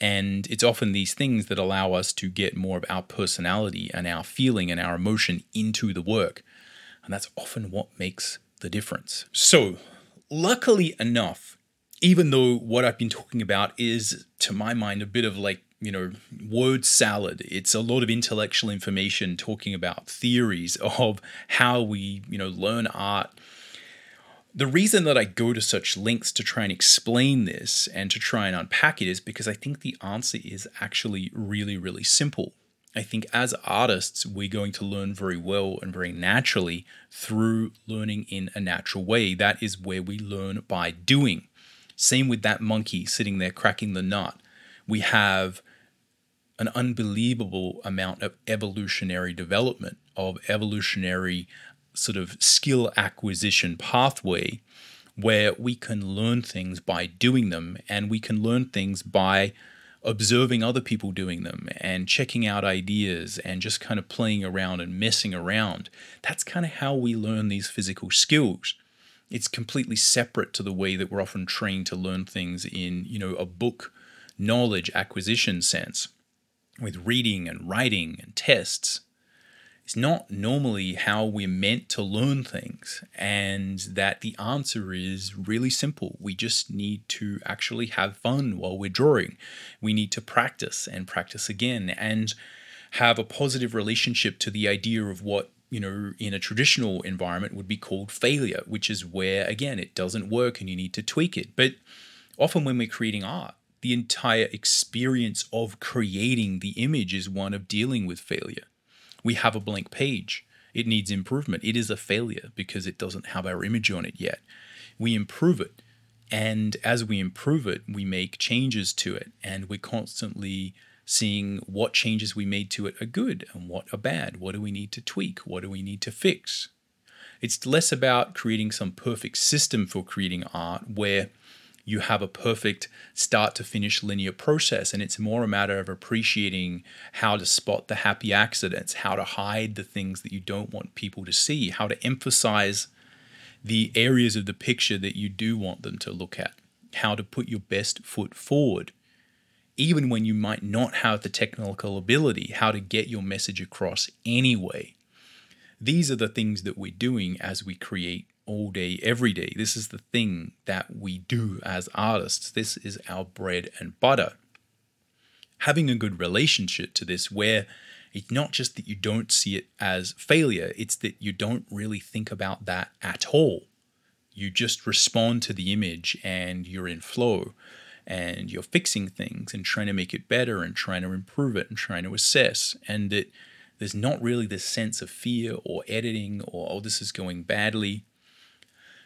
And it's often these things that allow us to get more of our personality and our feeling and our emotion into the work. And that's often what makes the difference. So, luckily enough, even though what I've been talking about is, to my mind, a bit of like, you know, word salad. It's a lot of intellectual information talking about theories of how we, you know, learn art. The reason that I go to such lengths to try and explain this and to try and unpack it is because I think the answer is actually really, really simple. I think as artists, we're going to learn very well and very naturally through learning in a natural way. That is where we learn by doing. Same with that monkey sitting there cracking the nut. We have an unbelievable amount of evolutionary development, of evolutionary sort of skill acquisition pathway where we can learn things by doing them and we can learn things by observing other people doing them and checking out ideas and just kind of playing around and messing around. That's kind of how we learn these physical skills it's completely separate to the way that we're often trained to learn things in, you know, a book knowledge acquisition sense with reading and writing and tests. It's not normally how we're meant to learn things, and that the answer is really simple. We just need to actually have fun while we're drawing. We need to practice and practice again and have a positive relationship to the idea of what you know, in a traditional environment would be called failure, which is where, again, it doesn't work and you need to tweak it. But often when we're creating art, the entire experience of creating the image is one of dealing with failure. We have a blank page, it needs improvement. It is a failure because it doesn't have our image on it yet. We improve it. And as we improve it, we make changes to it and we're constantly seeing what changes we made to it are good and what are bad. What do we need to tweak? What do we need to fix? It's less about creating some perfect system for creating art where you have a perfect start to finish linear process. And it's more a matter of appreciating how to spot the happy accidents, how to hide the things that you don't want people to see, how to emphasize the areas of the picture that you do want them to look at, how to put your best foot forward. Even when you might not have the technical ability, how to get your message across anyway. These are the things that we're doing as we create all day, every day. This is the thing that we do as artists. This is our bread and butter. Having a good relationship to this, where it's not just that you don't see it as failure, it's that you don't really think about that at all. You just respond to the image and you're in flow and you're fixing things and trying to make it better and trying to improve it and trying to assess. And that there's not really this sense of fear or editing or, oh, this is going badly.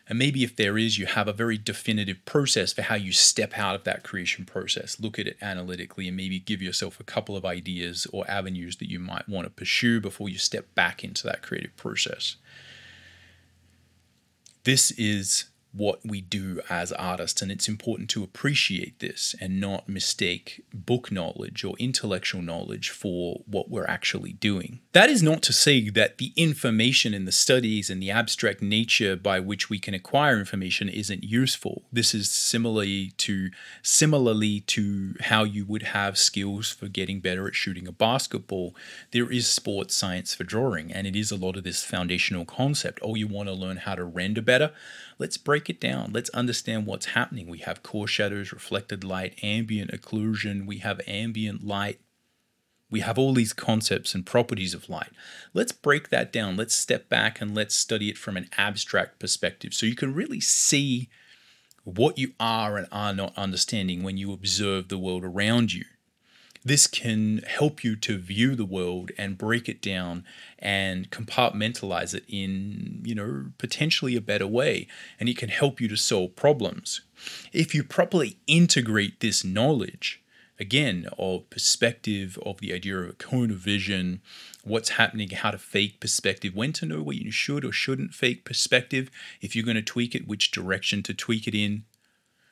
And maybe if there is, you have a very definitive process for how you step out of that creation process. Look at it analytically and maybe give yourself a couple of ideas or avenues that you might want to pursue before you step back into that creative process. This is what we do as artists. And it's important to appreciate this and not mistake book knowledge or intellectual knowledge for what we're actually doing. That is not to say that the information in the studies and the abstract nature by which we can acquire information isn't useful. This is similarly to similarly to how you would have skills for getting better at shooting a basketball. There is sports science for drawing, and it is a lot of this foundational concept. Oh, you want to learn how to render better? let's break it down. Let's understand what's happening. We have core shadows, reflected light, ambient occlusion, we have ambient light. We have all these concepts and properties of light. Let's break that down. Let's step back and let's study it from an abstract perspective so you can really see what you are and are not understanding when you observe the world around you. This can help you to view the world and break it down and compartmentalize it in, you know, potentially a better way. And it can help you to solve problems. If you properly integrate this knowledge, again, of perspective, of the idea of a cone of vision, what's happening, how to fake perspective, when to know what you should or shouldn't fake perspective, if you're going to tweak it, which direction to tweak it in,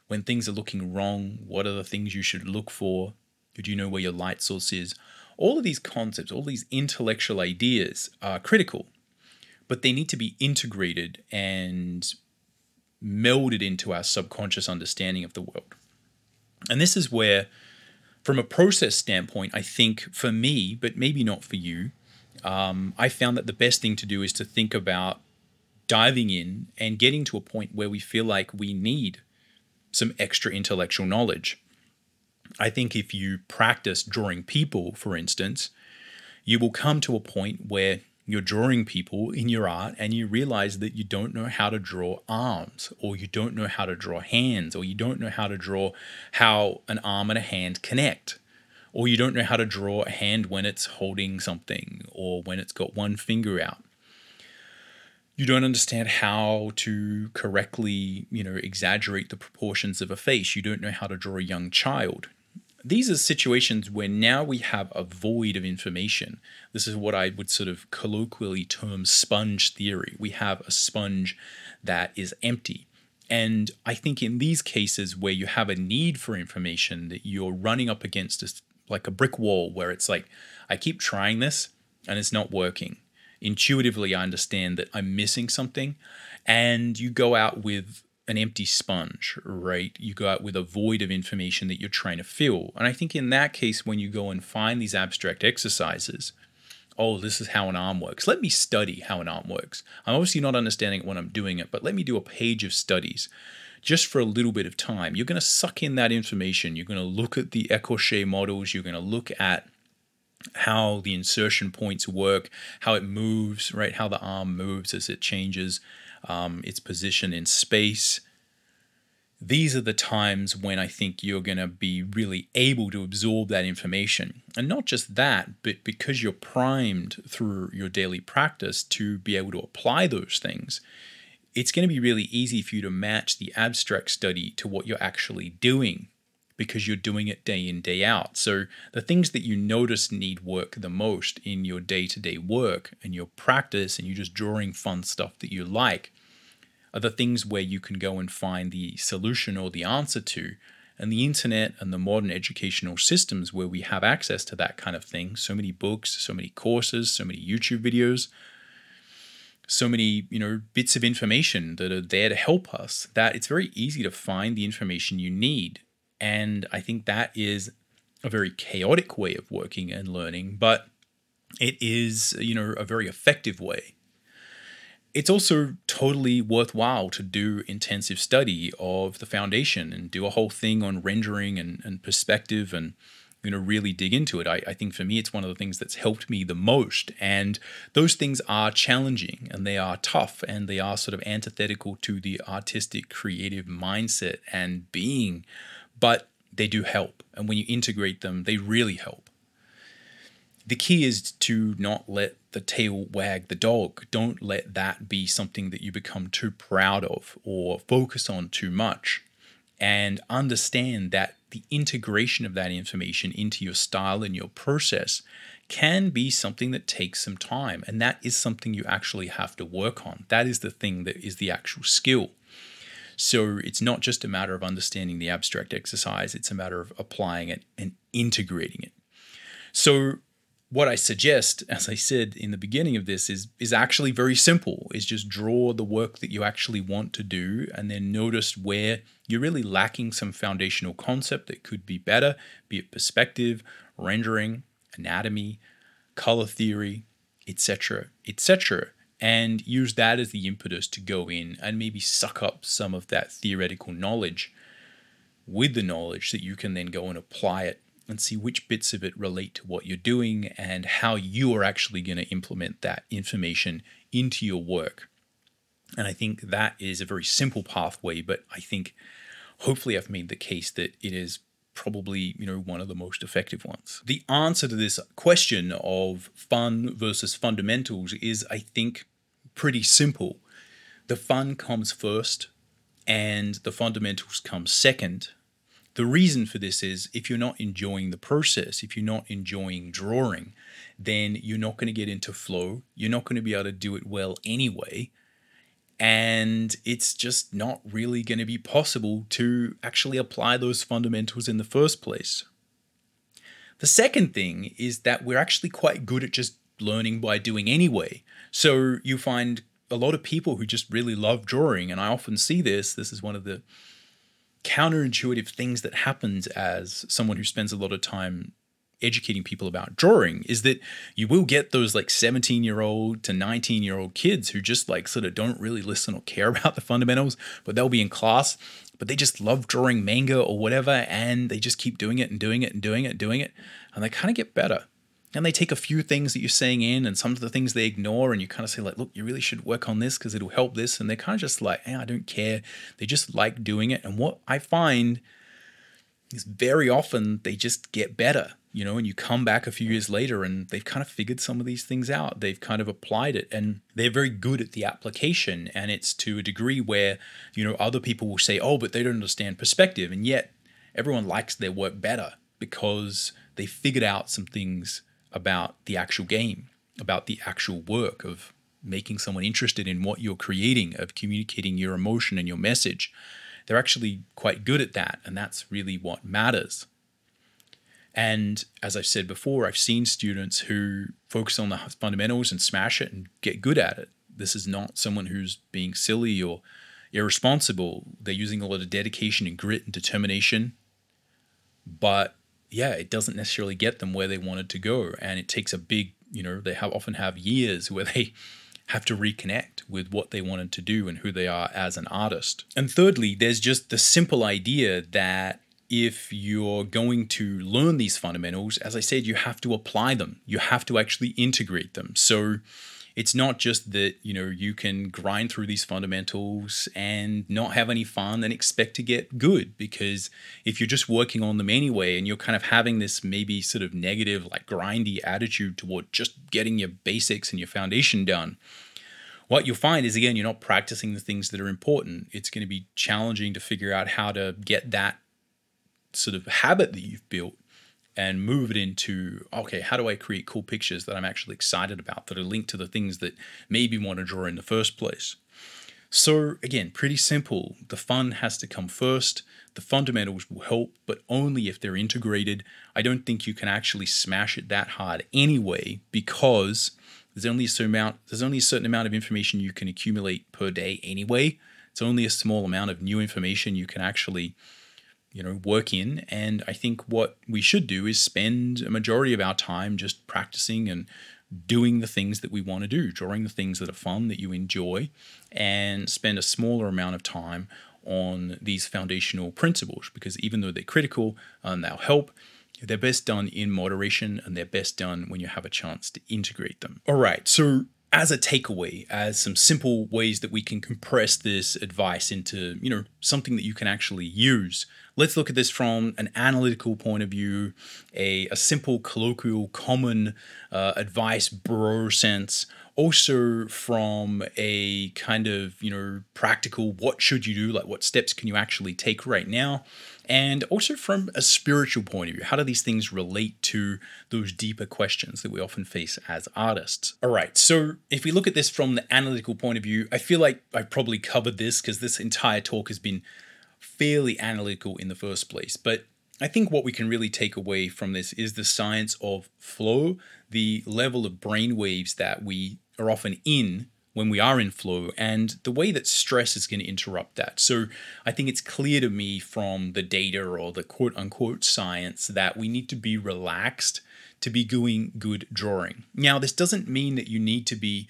when things are looking wrong, what are the things you should look for, do you know where your light source is? All of these concepts, all these intellectual ideas are critical, but they need to be integrated and melded into our subconscious understanding of the world. And this is where, from a process standpoint, I think for me, but maybe not for you, um, I found that the best thing to do is to think about diving in and getting to a point where we feel like we need some extra intellectual knowledge. I think if you practice drawing people, for instance, you will come to a point where you're drawing people in your art and you realize that you don't know how to draw arms or you don't know how to draw hands or you don't know how to draw how an arm and a hand connect or you don't know how to draw a hand when it's holding something or when it's got one finger out. You don't understand how to correctly you know exaggerate the proportions of a face. You don't know how to draw a young child these are situations where now we have a void of information. This is what I would sort of colloquially term sponge theory. We have a sponge that is empty. And I think in these cases where you have a need for information, that you're running up against like a brick wall where it's like, I keep trying this and it's not working. Intuitively, I understand that I'm missing something. And you go out with an empty sponge, right? You go out with a void of information that you're trying to fill. And I think in that case, when you go and find these abstract exercises, oh, this is how an arm works. Let me study how an arm works. I'm obviously not understanding it when I'm doing it, but let me do a page of studies just for a little bit of time. You're going to suck in that information. You're going to look at the Ecorché models. You're going to look at how the insertion points work, how it moves, right? How the arm moves as it changes um, its position in space. These are the times when I think you're going to be really able to absorb that information. And not just that, but because you're primed through your daily practice to be able to apply those things, it's going to be really easy for you to match the abstract study to what you're actually doing because you're doing it day in, day out. So the things that you notice need work the most in your day to day work and your practice, and you're just drawing fun stuff that you like, are the things where you can go and find the solution or the answer to. And the internet and the modern educational systems where we have access to that kind of thing so many books, so many courses, so many YouTube videos, so many you know bits of information that are there to help us that it's very easy to find the information you need and i think that is a very chaotic way of working and learning but it is you know a very effective way it's also totally worthwhile to do intensive study of the foundation and do a whole thing on rendering and, and perspective and you know really dig into it. I, I think for me it's one of the things that's helped me the most. And those things are challenging and they are tough and they are sort of antithetical to the artistic creative mindset and being but they do help. And when you integrate them they really help the key is to not let the tail wag the dog. Don't let that be something that you become too proud of or focus on too much. And understand that the integration of that information into your style and your process can be something that takes some time. And that is something you actually have to work on. That is the thing that is the actual skill. So it's not just a matter of understanding the abstract exercise, it's a matter of applying it and integrating it. So what I suggest, as I said in the beginning of this, is is actually very simple. Is just draw the work that you actually want to do, and then notice where you're really lacking some foundational concept that could be better, be it perspective, rendering, anatomy, color theory, etc., etc., and use that as the impetus to go in and maybe suck up some of that theoretical knowledge with the knowledge that you can then go and apply it and see which bits of it relate to what you're doing and how you are actually going to implement that information into your work. And I think that is a very simple pathway, but I think hopefully I've made the case that it is probably you know one of the most effective ones. The answer to this question of fun versus fundamentals is I think pretty simple. The fun comes first and the fundamentals come second the reason for this is if you're not enjoying the process, if you're not enjoying drawing, then you're not going to get into flow. You're not going to be able to do it well anyway. And it's just not really going to be possible to actually apply those fundamentals in the first place. The second thing is that we're actually quite good at just learning by doing anyway. So you find a lot of people who just really love drawing, and I often see this. This is one of the counterintuitive things that happens as someone who spends a lot of time educating people about drawing is that you will get those like 17 year old to 19 year old kids who just like sort of don't really listen or care [laughs] about the fundamentals, but they'll be in class, but they just love drawing manga or whatever, and they just keep doing it and doing it and doing it and doing it, and they kind of get better and they take a few things that you're saying in and some of the things they ignore and you kind of say like look you really should work on this because it'll help this and they're kind of just like hey, i don't care. They just like doing it and what i find is very often they just get better you know and you come back a few years later and they've kind of figured some of these things out. They've kind of applied it and they're very good at the application and it's to a degree where you know other people will say oh but they don't understand perspective and yet everyone likes their work better because they figured out some things about the actual game, about the actual work of making someone interested in what you're creating, of communicating your emotion and your message. They're actually quite good at that, and that's really what matters. And as I've said before, I've seen students who focus on the fundamentals and smash it and get good at it. This is not someone who's being silly or irresponsible. They're using a lot of dedication and grit and determination, but yeah, it doesn't necessarily get them where they wanted to go. And it takes a big, you know, they have often have years where they [laughs] have to reconnect with what they wanted to do and who they are as an artist. And thirdly, there's just the simple idea that if you're going to learn these fundamentals, as I said, you have to apply them. You have to actually integrate them. So it's not just that you know you can grind through these fundamentals and not have any fun and expect to get good because if you're just working on them anyway and you're kind of having this maybe sort of negative like grindy attitude toward just getting your basics and your foundation done what you'll find is again you're not practicing the things that are important. It's going to be challenging to figure out how to get that sort of habit that you've built and move it into okay how do i create cool pictures that i'm actually excited about that are linked to the things that maybe want to draw in the first place? So again pretty simple. The fun has to come first. The fundamentals will help but only if they're integrated. I don't think you can actually smash it that hard anyway because there's only a certain amount there's only a certain amount of information you can accumulate per day anyway. It's only a small amount of new information you can actually you know work in. And i think what we should do is spend a majority of our time just practicing and doing the things that we want to do drawing the things that are fun that you enjoy and spend a smaller amount of time on these foundational principles. Because even though they're critical and they'll help they're best done in moderation and they're best done when you have a chance to integrate them. All right so as a takeaway, as some simple ways that we can compress this advice into, you know, something that you can actually use. Let's look at this from an analytical point of view, a, a simple, colloquial, common uh, advice bro sense. Also, from a kind of, you know, practical, what should you do? Like, what steps can you actually take right now? and also from a spiritual point of view. How do these things relate to those deeper questions that we often face as artists? All right, so if we look at this from the analytical point of view, I feel like I probably covered this because this entire talk has been fairly analytical in the first place. But I think what we can really take away from this is the science of flow, the level of brain waves that we are often in when we are in flow and the way that stress is going to interrupt that. So I think it's clear to me from the data or the quote unquote science that we need to be relaxed to be doing good drawing. Now, this doesn't mean that you need to be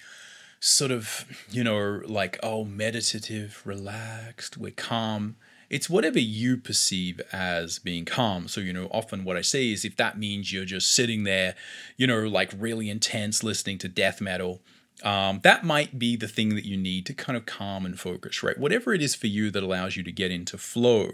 sort of, you know, like, oh, meditative, relaxed, we're calm. It's whatever you perceive as being calm. So, you know, often what I say is if that means you're just sitting there, you know, like really intense listening to death metal, um, that might be the thing that you need to kind of calm and focus, right? Whatever it is for you that allows you to get into flow.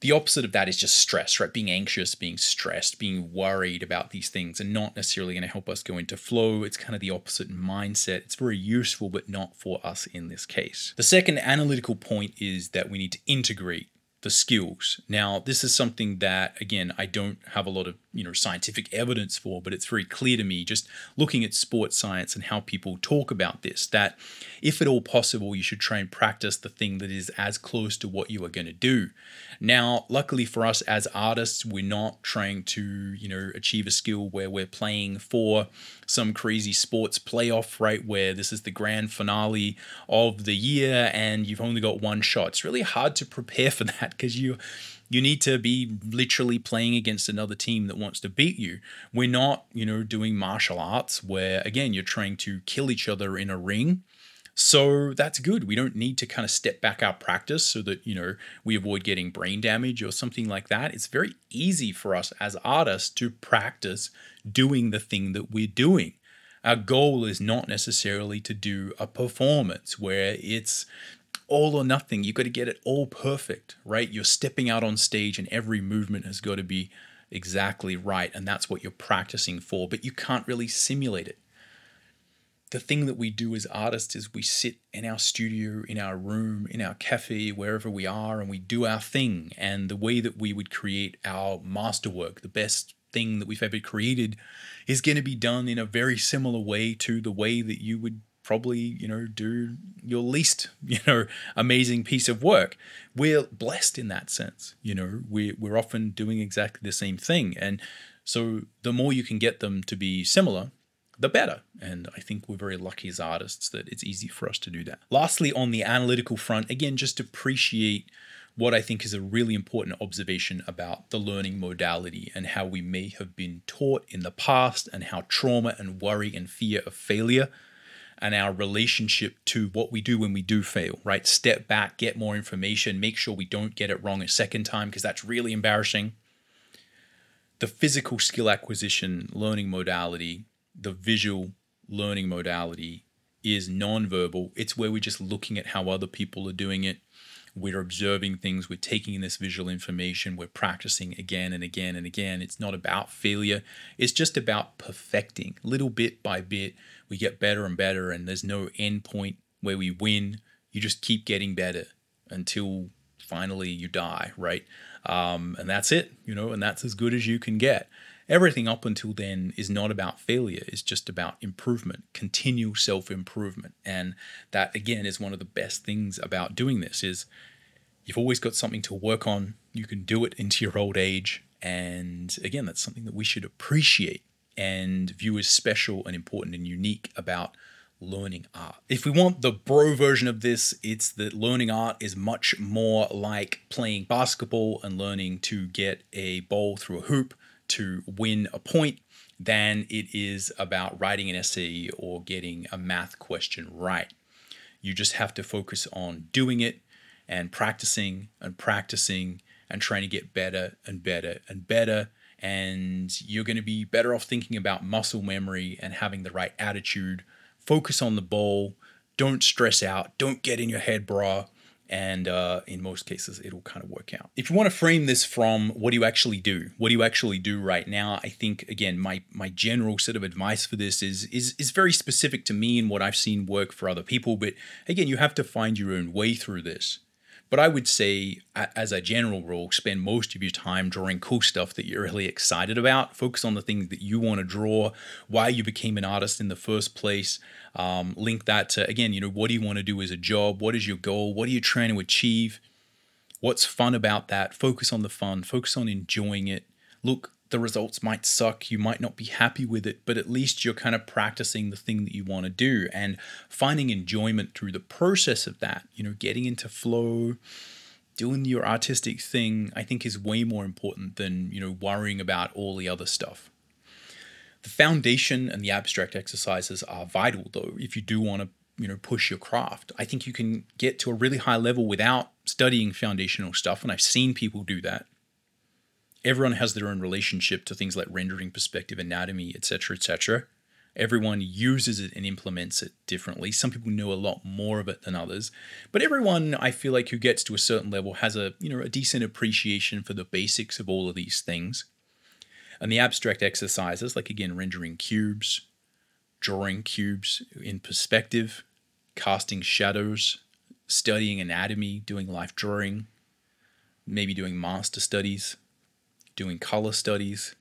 The opposite of that is just stress, right? Being anxious, being stressed, being worried about these things and not necessarily going to help us go into flow. It's kind of the opposite mindset. It's very useful, but not for us in this case. The second analytical point is that we need to integrate the skills. Now, this is something that again I don't have a lot of you know scientific evidence for, but it's very clear to me just looking at sports science and how people talk about this that if at all possible, you should try and practice the thing that is as close to what you are going to do. Now, luckily for us as artists, we're not trying to you know achieve a skill where we're playing for some crazy sports playoff, right? Where this is the grand finale of the year and you've only got one shot. It's really hard to prepare for [laughs] that because you you need to be literally playing against another team that wants to beat you. We're not, you know, doing martial arts where again you're trying to kill each other in a ring. So that's good. We don't need to kind of step back our practice so that, you know, we avoid getting brain damage or something like that. It's very easy for us as artists to practice doing the thing that we're doing. Our goal is not necessarily to do a performance where it's all or nothing. You've got to get it all perfect, right? You're stepping out on stage and every movement has got to be exactly right. And that's what you're practicing for, but you can't really simulate it. The thing that we do as artists is we sit in our studio, in our room, in our cafe, wherever we are, and we do our thing. And the way that we would create our masterwork, the best thing that we've ever created, is going to be done in a very similar way to the way that you would probably you know do your least [laughs] you know amazing piece of work. We're blessed in that sense you know. We're, we're often doing exactly the same thing. And so the more you can get them to be similar the better and i think we're very lucky as artists that it's easy for us to do that lastly on the analytical front again just appreciate what I think is a really important observation about the learning modality and how we may have been taught in the past, and how trauma and worry and fear of failure and our relationship to what we do when we do fail, right? Step back, get more information, make sure we don't get it wrong a second time because that's really embarrassing. The physical skill acquisition learning modality, the visual learning modality is nonverbal. It's where we're just looking at how other people are doing it. We're observing things, we're taking in this visual information, we're practicing again and again and again. It's not about failure, it's just about perfecting little bit by bit we get better and better, and there's no end point where we win. You just keep getting better until finally you die, right? Um, and that's it, you know, and that's as good as you can get. Everything up until then is not about failure, it's just about improvement, continual self improvement. And that, again, is one of the best things about doing this is you've always got something to work on. You can do it into your old age. And again, that's something that we should appreciate and view as special and important and unique about learning art. If we want the bro version of this, it's that learning art is much more like playing basketball and learning to get a ball through a hoop to win a point than it is about writing an essay or getting a math question right. You just have to focus on doing it and practicing and practicing and trying to get better and better and better. And you're going to be better off thinking about muscle memory and having the right attitude focus on the ball, don't stress out, don't get in your head, brah. And uh, in most cases, it'll kind of work out. If you want to frame this from what do you actually do, what do you actually do right now? I think again, my my general sort of advice for this is is is very specific to me and what I've seen work for other people. But again, you have to find your own way through this. But I would say, as a general rule, spend most of your time drawing cool stuff that you're really excited about. Focus on the things that you want to draw, why you became an artist in the first place. Um, link that to, again, you know, what do you want to do as a job? What is your goal? What are you trying to achieve? What's fun about that? Focus on the fun, focus on enjoying it. Look, the results might suck, you might not be happy with it, but at least you're kind of practicing the thing that you want to do and finding enjoyment through the process of that, you know, getting into flow, doing your artistic thing, I think is way more important than, you know, worrying about all the other stuff. The foundation and the abstract exercises are vital though if you do want to you know push your craft i think you can get to a really high level without studying foundational stuff and i've seen people do that everyone has their own relationship to things like rendering, perspective, anatomy, etc., etc. Everyone uses it and implements it differently. Some people know a lot more of it than others, but everyone I feel like who gets to a certain level has a you know a decent appreciation for the basics of all of these things. And the abstract exercises, like again rendering cubes, drawing cubes in perspective, casting shadows, studying anatomy, doing life drawing, maybe doing master studies, doing color studies.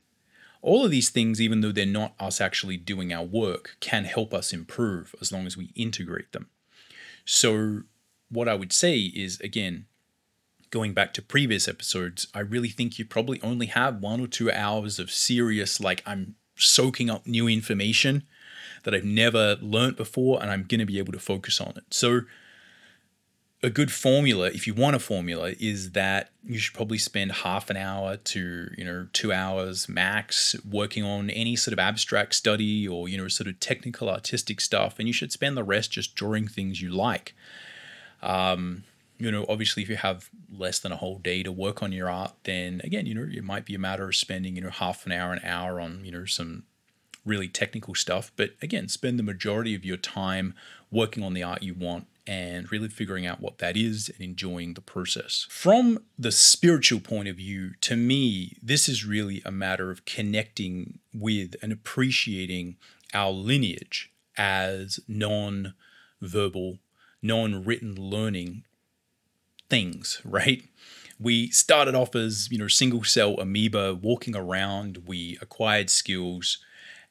All of these things, even though they're not us actually doing our work, can help us improve as long as we integrate them. So, what I would say is again, going back to previous episodes, I really think you probably only have one or two hours of serious, like, I'm soaking up new information that I've never learned before and I'm going to be able to focus on it. So, a good formula, if you want a formula, is that you should probably spend half an hour to you know two hours max working on any sort of abstract study or you know sort of technical artistic stuff, and you should spend the rest just drawing things you like. Um, you know, obviously, if you have less than a whole day to work on your art, then again, you know, it might be a matter of spending you know half an hour, an hour on you know some really technical stuff. But again, spend the majority of your time working on the art you want and really figuring out what that is and enjoying the process. From the spiritual point of view, to me, this is really a matter of connecting with and appreciating our lineage as non verbal, non written learning things, right? We started off as, you know, single cell amoeba walking around, we acquired skills,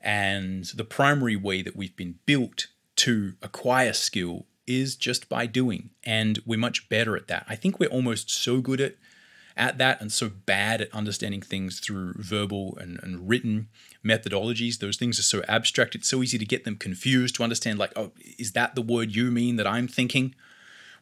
and the primary way that we've been built to acquire skill is just by doing. And we're much better at that. I think we're almost so good at at that and so bad at understanding things through verbal and, and written methodologies. Those things are so abstract, it's so easy to get them confused to understand, like, oh, is that the word you mean that I'm thinking?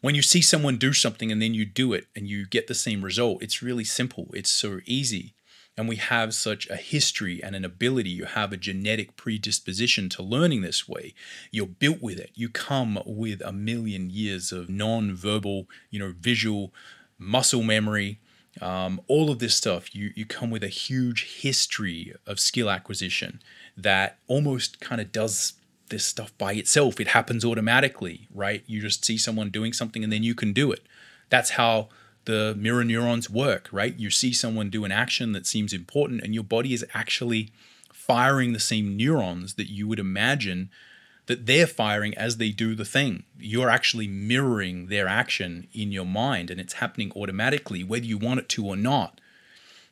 When you see someone do something and then you do it and you get the same result, it's really simple. It's so easy and we have such a history and an ability, you have a genetic predisposition to learning this way. You're built with it. You come with a million years of non-verbal, you know, visual muscle memory, um, all of this stuff. You you come with a huge history of skill acquisition that almost kind of does this stuff by itself. It happens automatically, right? You just see someone doing something and then you can do it. That's how the mirror neurons work, right? You see someone do an action that seems important, and your body is actually firing the same neurons that you would imagine that they're firing as they do the thing. You're actually mirroring their action in your mind and it's happening automatically, whether you want it to or not.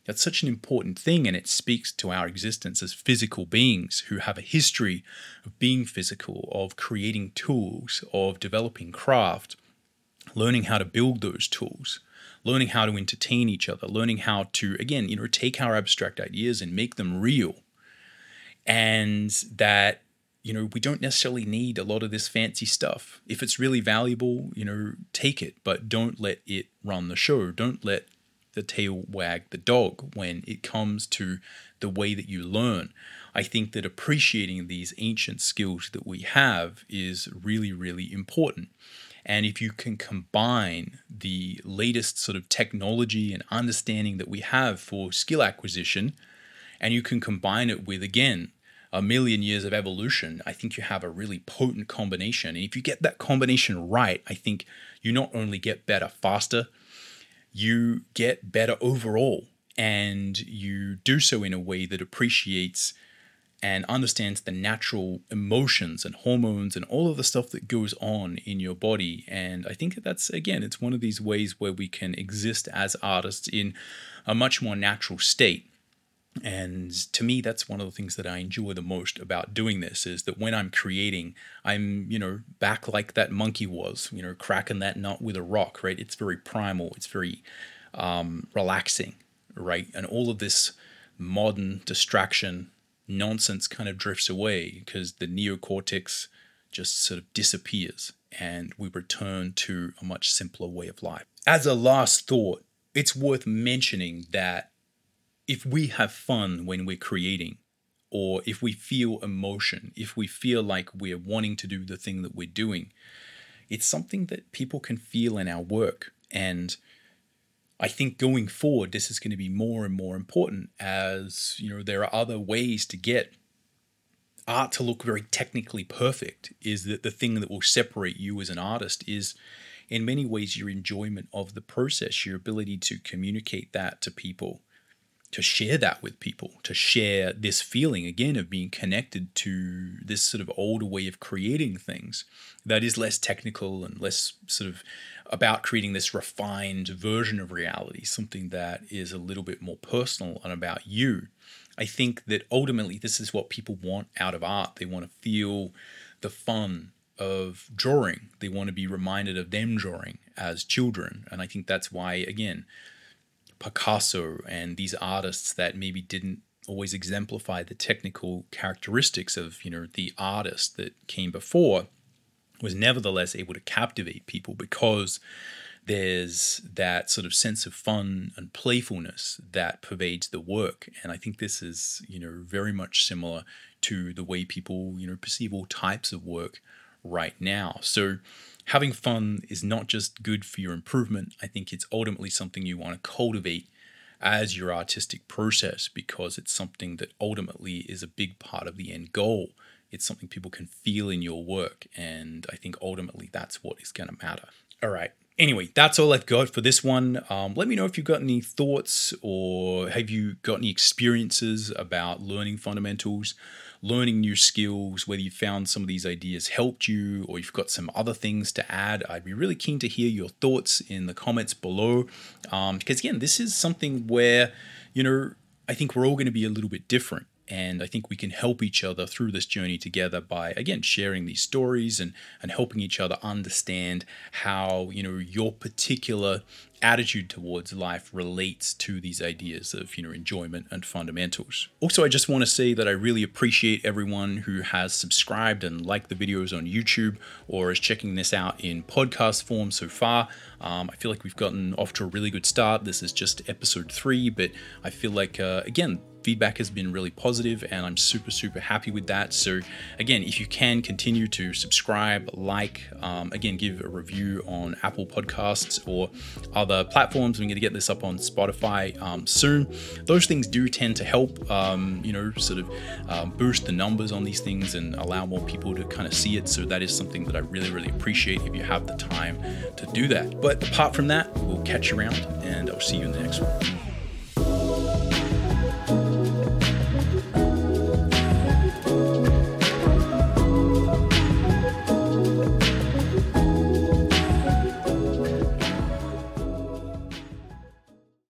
That's such an important thing, and it speaks to our existence as physical beings who have a history of being physical, of creating tools, of developing craft, learning how to build those tools, learning how to entertain each other, learning how to, again, you know, take our abstract ideas and make them real. And that you know, we don't necessarily need a lot of this fancy stuff. If it's really valuable, you know, take it, but don't let it run the show. Don't let the tail wag the dog when it comes to the way that you learn. I think that appreciating these ancient skills that we have is really, really important. And if you can combine the latest sort of technology and understanding that we have for skill acquisition, and you can combine it with, again, a million years of evolution, I think you have a really potent combination. And if you get that combination right, I think you not only get better faster, you get better overall. And you do so in a way that appreciates and understands the natural emotions and hormones and all of the stuff that goes on in your body. And I think that's, again, it's one of these ways where we can exist as artists in a much more natural state. And to me that's one of the things that i enjoy the most about doing this is that when i'm creating i'm you know back like that monkey was you know cracking that nut with a rock right? It's very primal it's very um, relaxing right? And all of this modern distraction nonsense kind of drifts away because the neocortex just sort of disappears and we return to a much simpler way of life as a last thought it's worth mentioning that if we have fun when we're creating, or if we feel emotion, if we feel like we're wanting to do the thing that we're doing, it's something that people can feel in our work. And I think going forward, this is going to be more and more important as you know there are other ways to get art to look very technically perfect. Is that the thing that will separate you as an artist? Is in many ways your enjoyment of the process, your ability to communicate that to people, to share that with people, to share this feeling again of being connected to this sort of older way of creating things that is less technical and less sort of about creating this refined version of reality, something that is a little bit more personal and about you. I think that ultimately this is what people want out of art. They want to feel the fun of drawing. They want to be reminded of them drawing as children. And I think that's why, again, Picasso and these artists that maybe didn't always exemplify the technical characteristics of you know the artist that came before was nevertheless able to captivate people because there's that sort of sense of fun and playfulness that pervades the work. And i think this is you know very much similar to the way people you know perceive all types of work right now. So having fun is not just good for your improvement. I think it's ultimately something you want to cultivate as your artistic process because it's something that ultimately is a big part of the end goal. It's something people can feel in your work. And I think ultimately that's what is going to matter. All right. Anyway, that's all I've got for this one. Um, let me know if you've got any thoughts or have you got any experiences about learning fundamentals learning new skills, whether you found some of these ideas helped you or you've got some other things to add. I'd be really keen to hear your thoughts in the comments below. Um, because again, this is something where, you know, I think we're all going to be a little bit different. And I think we can help each other through this journey together by, again, sharing these stories and, and helping each other understand how, you know, your particular attitude towards life relates to these ideas of you know enjoyment and fundamentals. Also, I just want to say that I really appreciate everyone who has subscribed and liked the videos on YouTube or is checking this out in podcast form so far. Um, I feel like we've gotten off to a really good start. This is just episode three, but I feel like uh, again feedback has been really positive and I'm super, super happy with that. So, again, if you can continue to subscribe, like, um, again, give a review on Apple Podcasts or other platforms. I'm going to get this up on Spotify um, soon. Those things do tend to help, um, you know, sort of um, boost the numbers on these things and allow more people to kind of see it. So, that is something that I really, really appreciate if you have the time to do that. But apart from that, we'll catch you around and I'll see you in the next one.